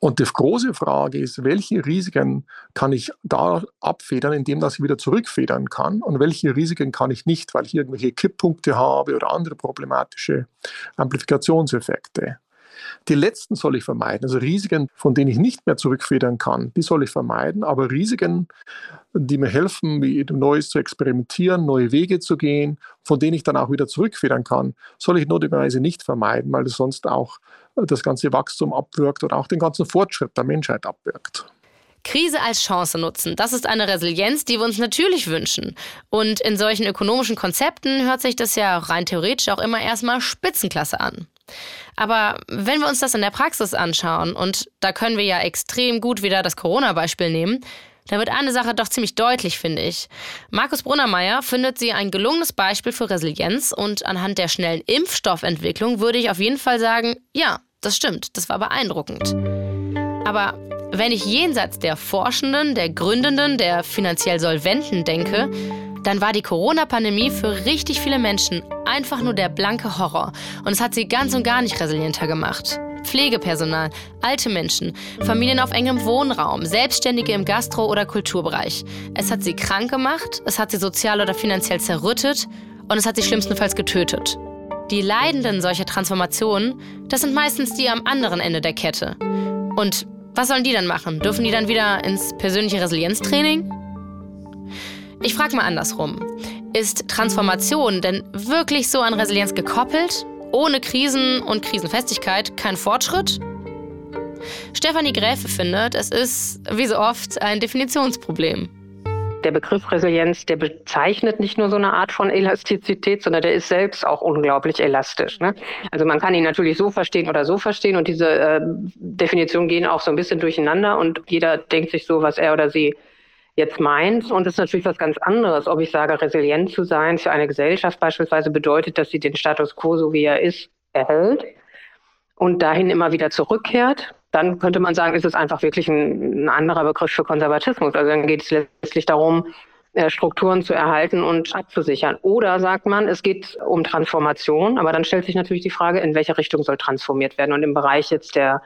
Und die große Frage ist, welche Risiken kann ich da abfedern, indem dass ich wieder zurückfedern kann und welche Risiken kann ich nicht, weil ich irgendwelche Kipppunkte habe oder andere problematische Amplifikationseffekte. Die letzten soll ich vermeiden. Also Risiken, von denen ich nicht mehr zurückfedern kann, die soll ich vermeiden. Aber Risiken, die mir helfen, wie Neues zu experimentieren, neue Wege zu gehen, von denen ich dann auch wieder zurückfedern kann, soll ich notwendigerweise nicht vermeiden, weil es sonst auch das ganze Wachstum abwirkt oder auch den ganzen Fortschritt der Menschheit abwirkt. Krise als Chance nutzen, das ist eine Resilienz, die wir uns natürlich wünschen. Und in solchen ökonomischen Konzepten hört sich das ja rein theoretisch auch immer erstmal Spitzenklasse an. Aber wenn wir uns das in der Praxis anschauen, und da können wir ja extrem gut wieder das Corona-Beispiel nehmen, Da wird eine Sache doch ziemlich deutlich, finde ich. Markus Brunnermeier findet sie ein gelungenes Beispiel für Resilienz und anhand der schnellen Impfstoffentwicklung würde ich auf jeden Fall sagen, ja, das stimmt, das war beeindruckend. Aber wenn ich jenseits der Forschenden, der Gründenden, der finanziell Solventen denke, dann war die Corona-Pandemie für richtig viele Menschen einfach nur der blanke Horror. Und es hat sie ganz und gar nicht resilienter gemacht. Pflegepersonal, alte Menschen, Familien auf engem Wohnraum, Selbstständige im Gastro- oder Kulturbereich. Es hat sie krank gemacht, es hat sie sozial oder finanziell zerrüttet und es hat sie schlimmstenfalls getötet. Die Leidenden solcher Transformationen, das sind meistens die am anderen Ende der Kette. Und was sollen die dann machen? Dürfen die dann wieder ins persönliche Resilienztraining? Ich frage mal andersrum. Ist Transformation denn wirklich so an Resilienz gekoppelt? Ohne Krisen und Krisenfestigkeit kein Fortschritt? Stefanie Gräfe findet, es ist, wie so oft, ein Definitionsproblem. Der Begriff Resilienz, der bezeichnet nicht nur so eine Art von Elastizität, sondern der ist selbst auch unglaublich elastisch. Ne? Also man kann ihn natürlich so verstehen oder so verstehen und diese äh, Definitionen gehen auch so ein bisschen durcheinander und jeder denkt sich so, was er oder sie jetzt meint. Und das ist natürlich was ganz anderes, ob ich sage, resilient zu sein für eine Gesellschaft beispielsweise bedeutet, dass sie den Status quo, so wie er ist, erhält und dahin immer wieder zurückkehrt dann könnte man sagen, ist es einfach wirklich ein, ein anderer Begriff für Konservatismus. Also dann geht es letztlich darum, äh, Strukturen zu erhalten und abzusichern. Oder sagt man, es geht um Transformation, aber dann stellt sich natürlich die Frage, in welche Richtung soll transformiert werden. Und im Bereich jetzt der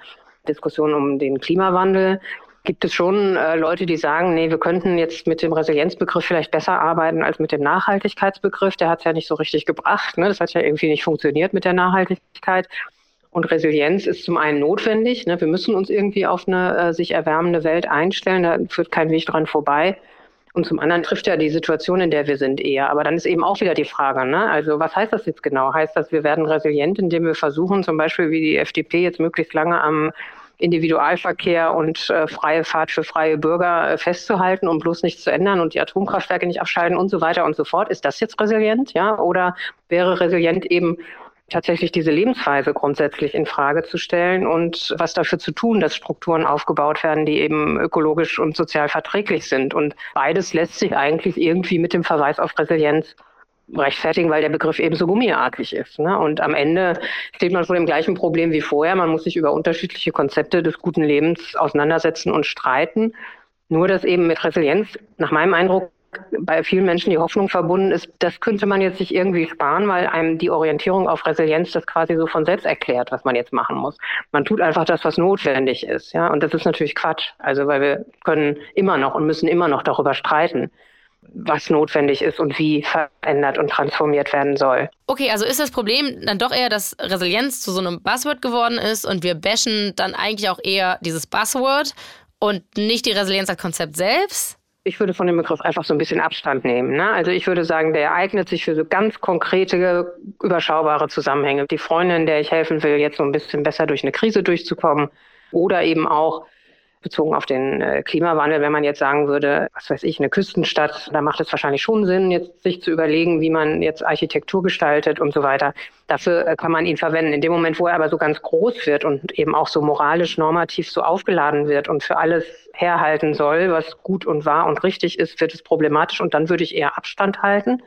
Diskussion um den Klimawandel gibt es schon äh, Leute, die sagen, nee, wir könnten jetzt mit dem Resilienzbegriff vielleicht besser arbeiten als mit dem Nachhaltigkeitsbegriff. Der hat es ja nicht so richtig gebracht. Ne? Das hat ja irgendwie nicht funktioniert mit der Nachhaltigkeit. Und Resilienz ist zum einen notwendig. Ne? Wir müssen uns irgendwie auf eine äh, sich erwärmende Welt einstellen. Da führt kein Weg dran vorbei. Und zum anderen trifft ja die Situation, in der wir sind, eher. Aber dann ist eben auch wieder die Frage, ne? also was heißt das jetzt genau? Heißt das, wir werden resilient, indem wir versuchen, zum Beispiel wie die FDP jetzt möglichst lange am Individualverkehr und äh, freie Fahrt für freie Bürger äh, festzuhalten, um bloß nichts zu ändern und die Atomkraftwerke nicht abschalten und so weiter und so fort. Ist das jetzt resilient? Ja? Oder wäre resilient eben tatsächlich diese Lebensweise grundsätzlich in Frage zu stellen und was dafür zu tun, dass Strukturen aufgebaut werden, die eben ökologisch und sozial verträglich sind. Und beides lässt sich eigentlich irgendwie mit dem Verweis auf Resilienz rechtfertigen, weil der Begriff eben so gummiartig ist. Ne? Und am Ende steht man vor dem gleichen Problem wie vorher. Man muss sich über unterschiedliche Konzepte des guten Lebens auseinandersetzen und streiten. Nur dass eben mit Resilienz nach meinem Eindruck bei vielen Menschen die Hoffnung verbunden ist, das könnte man jetzt sich irgendwie sparen, weil einem die Orientierung auf Resilienz das quasi so von selbst erklärt, was man jetzt machen muss. Man tut einfach das, was notwendig ist, ja. Und das ist natürlich Quatsch. Also, weil wir können immer noch und müssen immer noch darüber streiten, was notwendig ist und wie verändert und transformiert werden soll. Okay, also ist das Problem dann doch eher, dass Resilienz zu so einem Buzzword geworden ist und wir bashen dann eigentlich auch eher dieses Buzzword und nicht die Resilienz als Konzept selbst? ich würde von dem Begriff einfach so ein bisschen Abstand nehmen. Ne? Also ich würde sagen, der eignet sich für so ganz konkrete, überschaubare Zusammenhänge. Die Freundin, der ich helfen will, jetzt so ein bisschen besser durch eine Krise durchzukommen oder eben auch bezogen auf den äh, Klimawandel, wenn man jetzt sagen würde, was weiß ich, eine Küstenstadt, da macht es wahrscheinlich schon Sinn, jetzt sich zu überlegen, wie man jetzt Architektur gestaltet und so weiter. Dafür äh, kann man ihn verwenden. In dem Moment, wo er aber so ganz groß wird und eben auch so moralisch normativ so aufgeladen wird und für alles herhalten soll, was gut und wahr und richtig ist, wird es problematisch und dann würde ich eher Abstand halten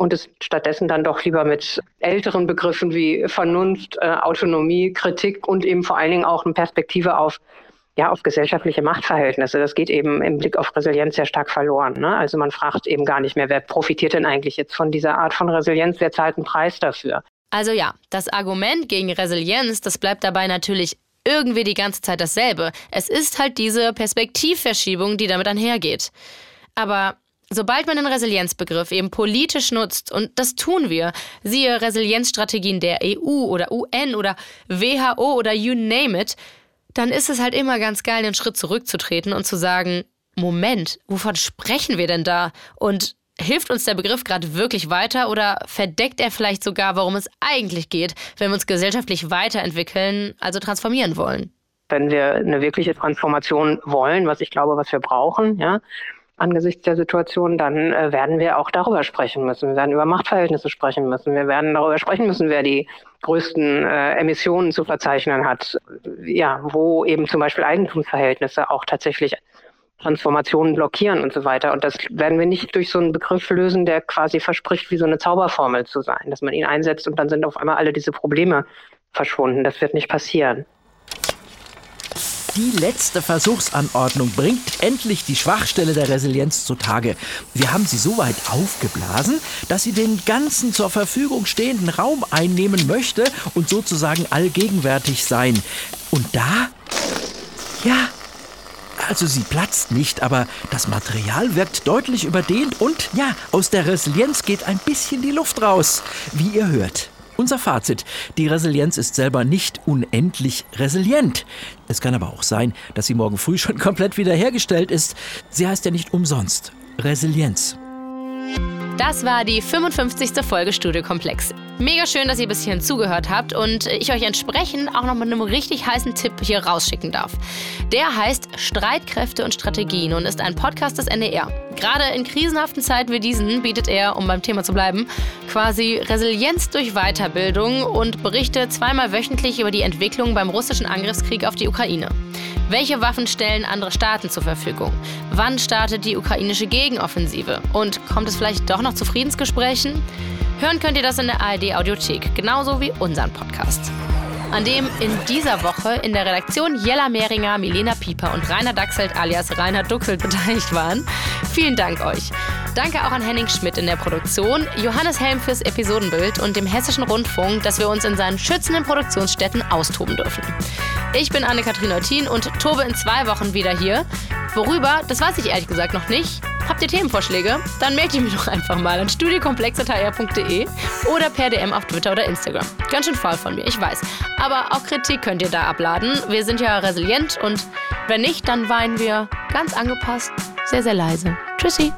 und es stattdessen dann doch lieber mit älteren Begriffen wie Vernunft, äh, Autonomie, Kritik und eben vor allen Dingen auch eine Perspektive auf ja, auf gesellschaftliche Machtverhältnisse. Das geht eben im Blick auf Resilienz sehr stark verloren. Ne? Also man fragt eben gar nicht mehr, wer profitiert denn eigentlich jetzt von dieser Art von Resilienz, wer zahlt einen Preis dafür? Also ja, das Argument gegen Resilienz, das bleibt dabei natürlich irgendwie die ganze Zeit dasselbe. Es ist halt diese Perspektivverschiebung, die damit einhergeht. Aber sobald man den Resilienzbegriff eben politisch nutzt, und das tun wir, siehe Resilienzstrategien der EU oder UN oder WHO oder you name it, dann ist es halt immer ganz geil, den Schritt zurückzutreten und zu sagen, Moment, wovon sprechen wir denn da? Und hilft uns der Begriff gerade wirklich weiter oder verdeckt er vielleicht sogar, worum es eigentlich geht, wenn wir uns gesellschaftlich weiterentwickeln, also transformieren wollen? Wenn wir eine wirkliche Transformation wollen, was ich glaube, was wir brauchen, ja, angesichts der Situation, dann äh, werden wir auch darüber sprechen müssen. Wir werden über Machtverhältnisse sprechen müssen. Wir werden darüber sprechen müssen, wer die größten äh, Emissionen zu verzeichnen hat. Ja, wo eben zum Beispiel Eigentumsverhältnisse auch tatsächlich Transformationen blockieren und so weiter. Und das werden wir nicht durch so einen Begriff lösen, der quasi verspricht, wie so eine Zauberformel zu sein, dass man ihn einsetzt und dann sind auf einmal alle diese Probleme verschwunden. Das wird nicht passieren. Die letzte Versuchsanordnung bringt endlich die Schwachstelle der Resilienz zutage. Wir haben sie so weit aufgeblasen, dass sie den ganzen zur Verfügung stehenden Raum einnehmen möchte und sozusagen allgegenwärtig sein. Und da? Ja, also sie platzt nicht, aber das Material wirkt deutlich überdehnt und ja, aus der Resilienz geht ein bisschen die Luft raus, wie ihr hört. Unser Fazit, die Resilienz ist selber nicht unendlich resilient. Es kann aber auch sein, dass sie morgen früh schon komplett wiederhergestellt ist. Sie heißt ja nicht umsonst Resilienz. Das war die 55. Folge Studiokomplex. Mega schön, dass ihr bis hierhin zugehört habt und ich euch entsprechend auch noch mit einem richtig heißen Tipp hier rausschicken darf. Der heißt Streitkräfte und Strategien und ist ein Podcast des NDR. Gerade in krisenhaften Zeiten wie diesen bietet er, um beim Thema zu bleiben, quasi Resilienz durch Weiterbildung und berichtet zweimal wöchentlich über die Entwicklung beim russischen Angriffskrieg auf die Ukraine. Welche Waffen stellen andere Staaten zur Verfügung? Wann startet die ukrainische Gegenoffensive? Und kommt es vielleicht doch noch zu Friedensgesprächen? Hören könnt ihr das in der ARD Audiothek, genauso wie unseren Podcast an dem in dieser Woche in der Redaktion Jella Mehringer, Milena Pieper und Rainer Dachselt alias Rainer Duckselt beteiligt waren. Vielen Dank euch. Danke auch an Henning Schmidt in der Produktion, Johannes Helm fürs Episodenbild und dem Hessischen Rundfunk, dass wir uns in seinen schützenden Produktionsstätten austoben dürfen. Ich bin Anne-Kathrin Eutin und tobe in zwei Wochen wieder hier. Worüber, das weiß ich ehrlich gesagt noch nicht. Habt ihr Themenvorschläge? Dann meldet ihr mir doch einfach mal an studiokomplex.hr.de oder per DM auf Twitter oder Instagram. Ganz schön faul von mir, ich weiß. Aber auch Kritik könnt ihr da abladen. Wir sind ja resilient und wenn nicht, dann weinen wir ganz angepasst, sehr, sehr leise. Tschüssi.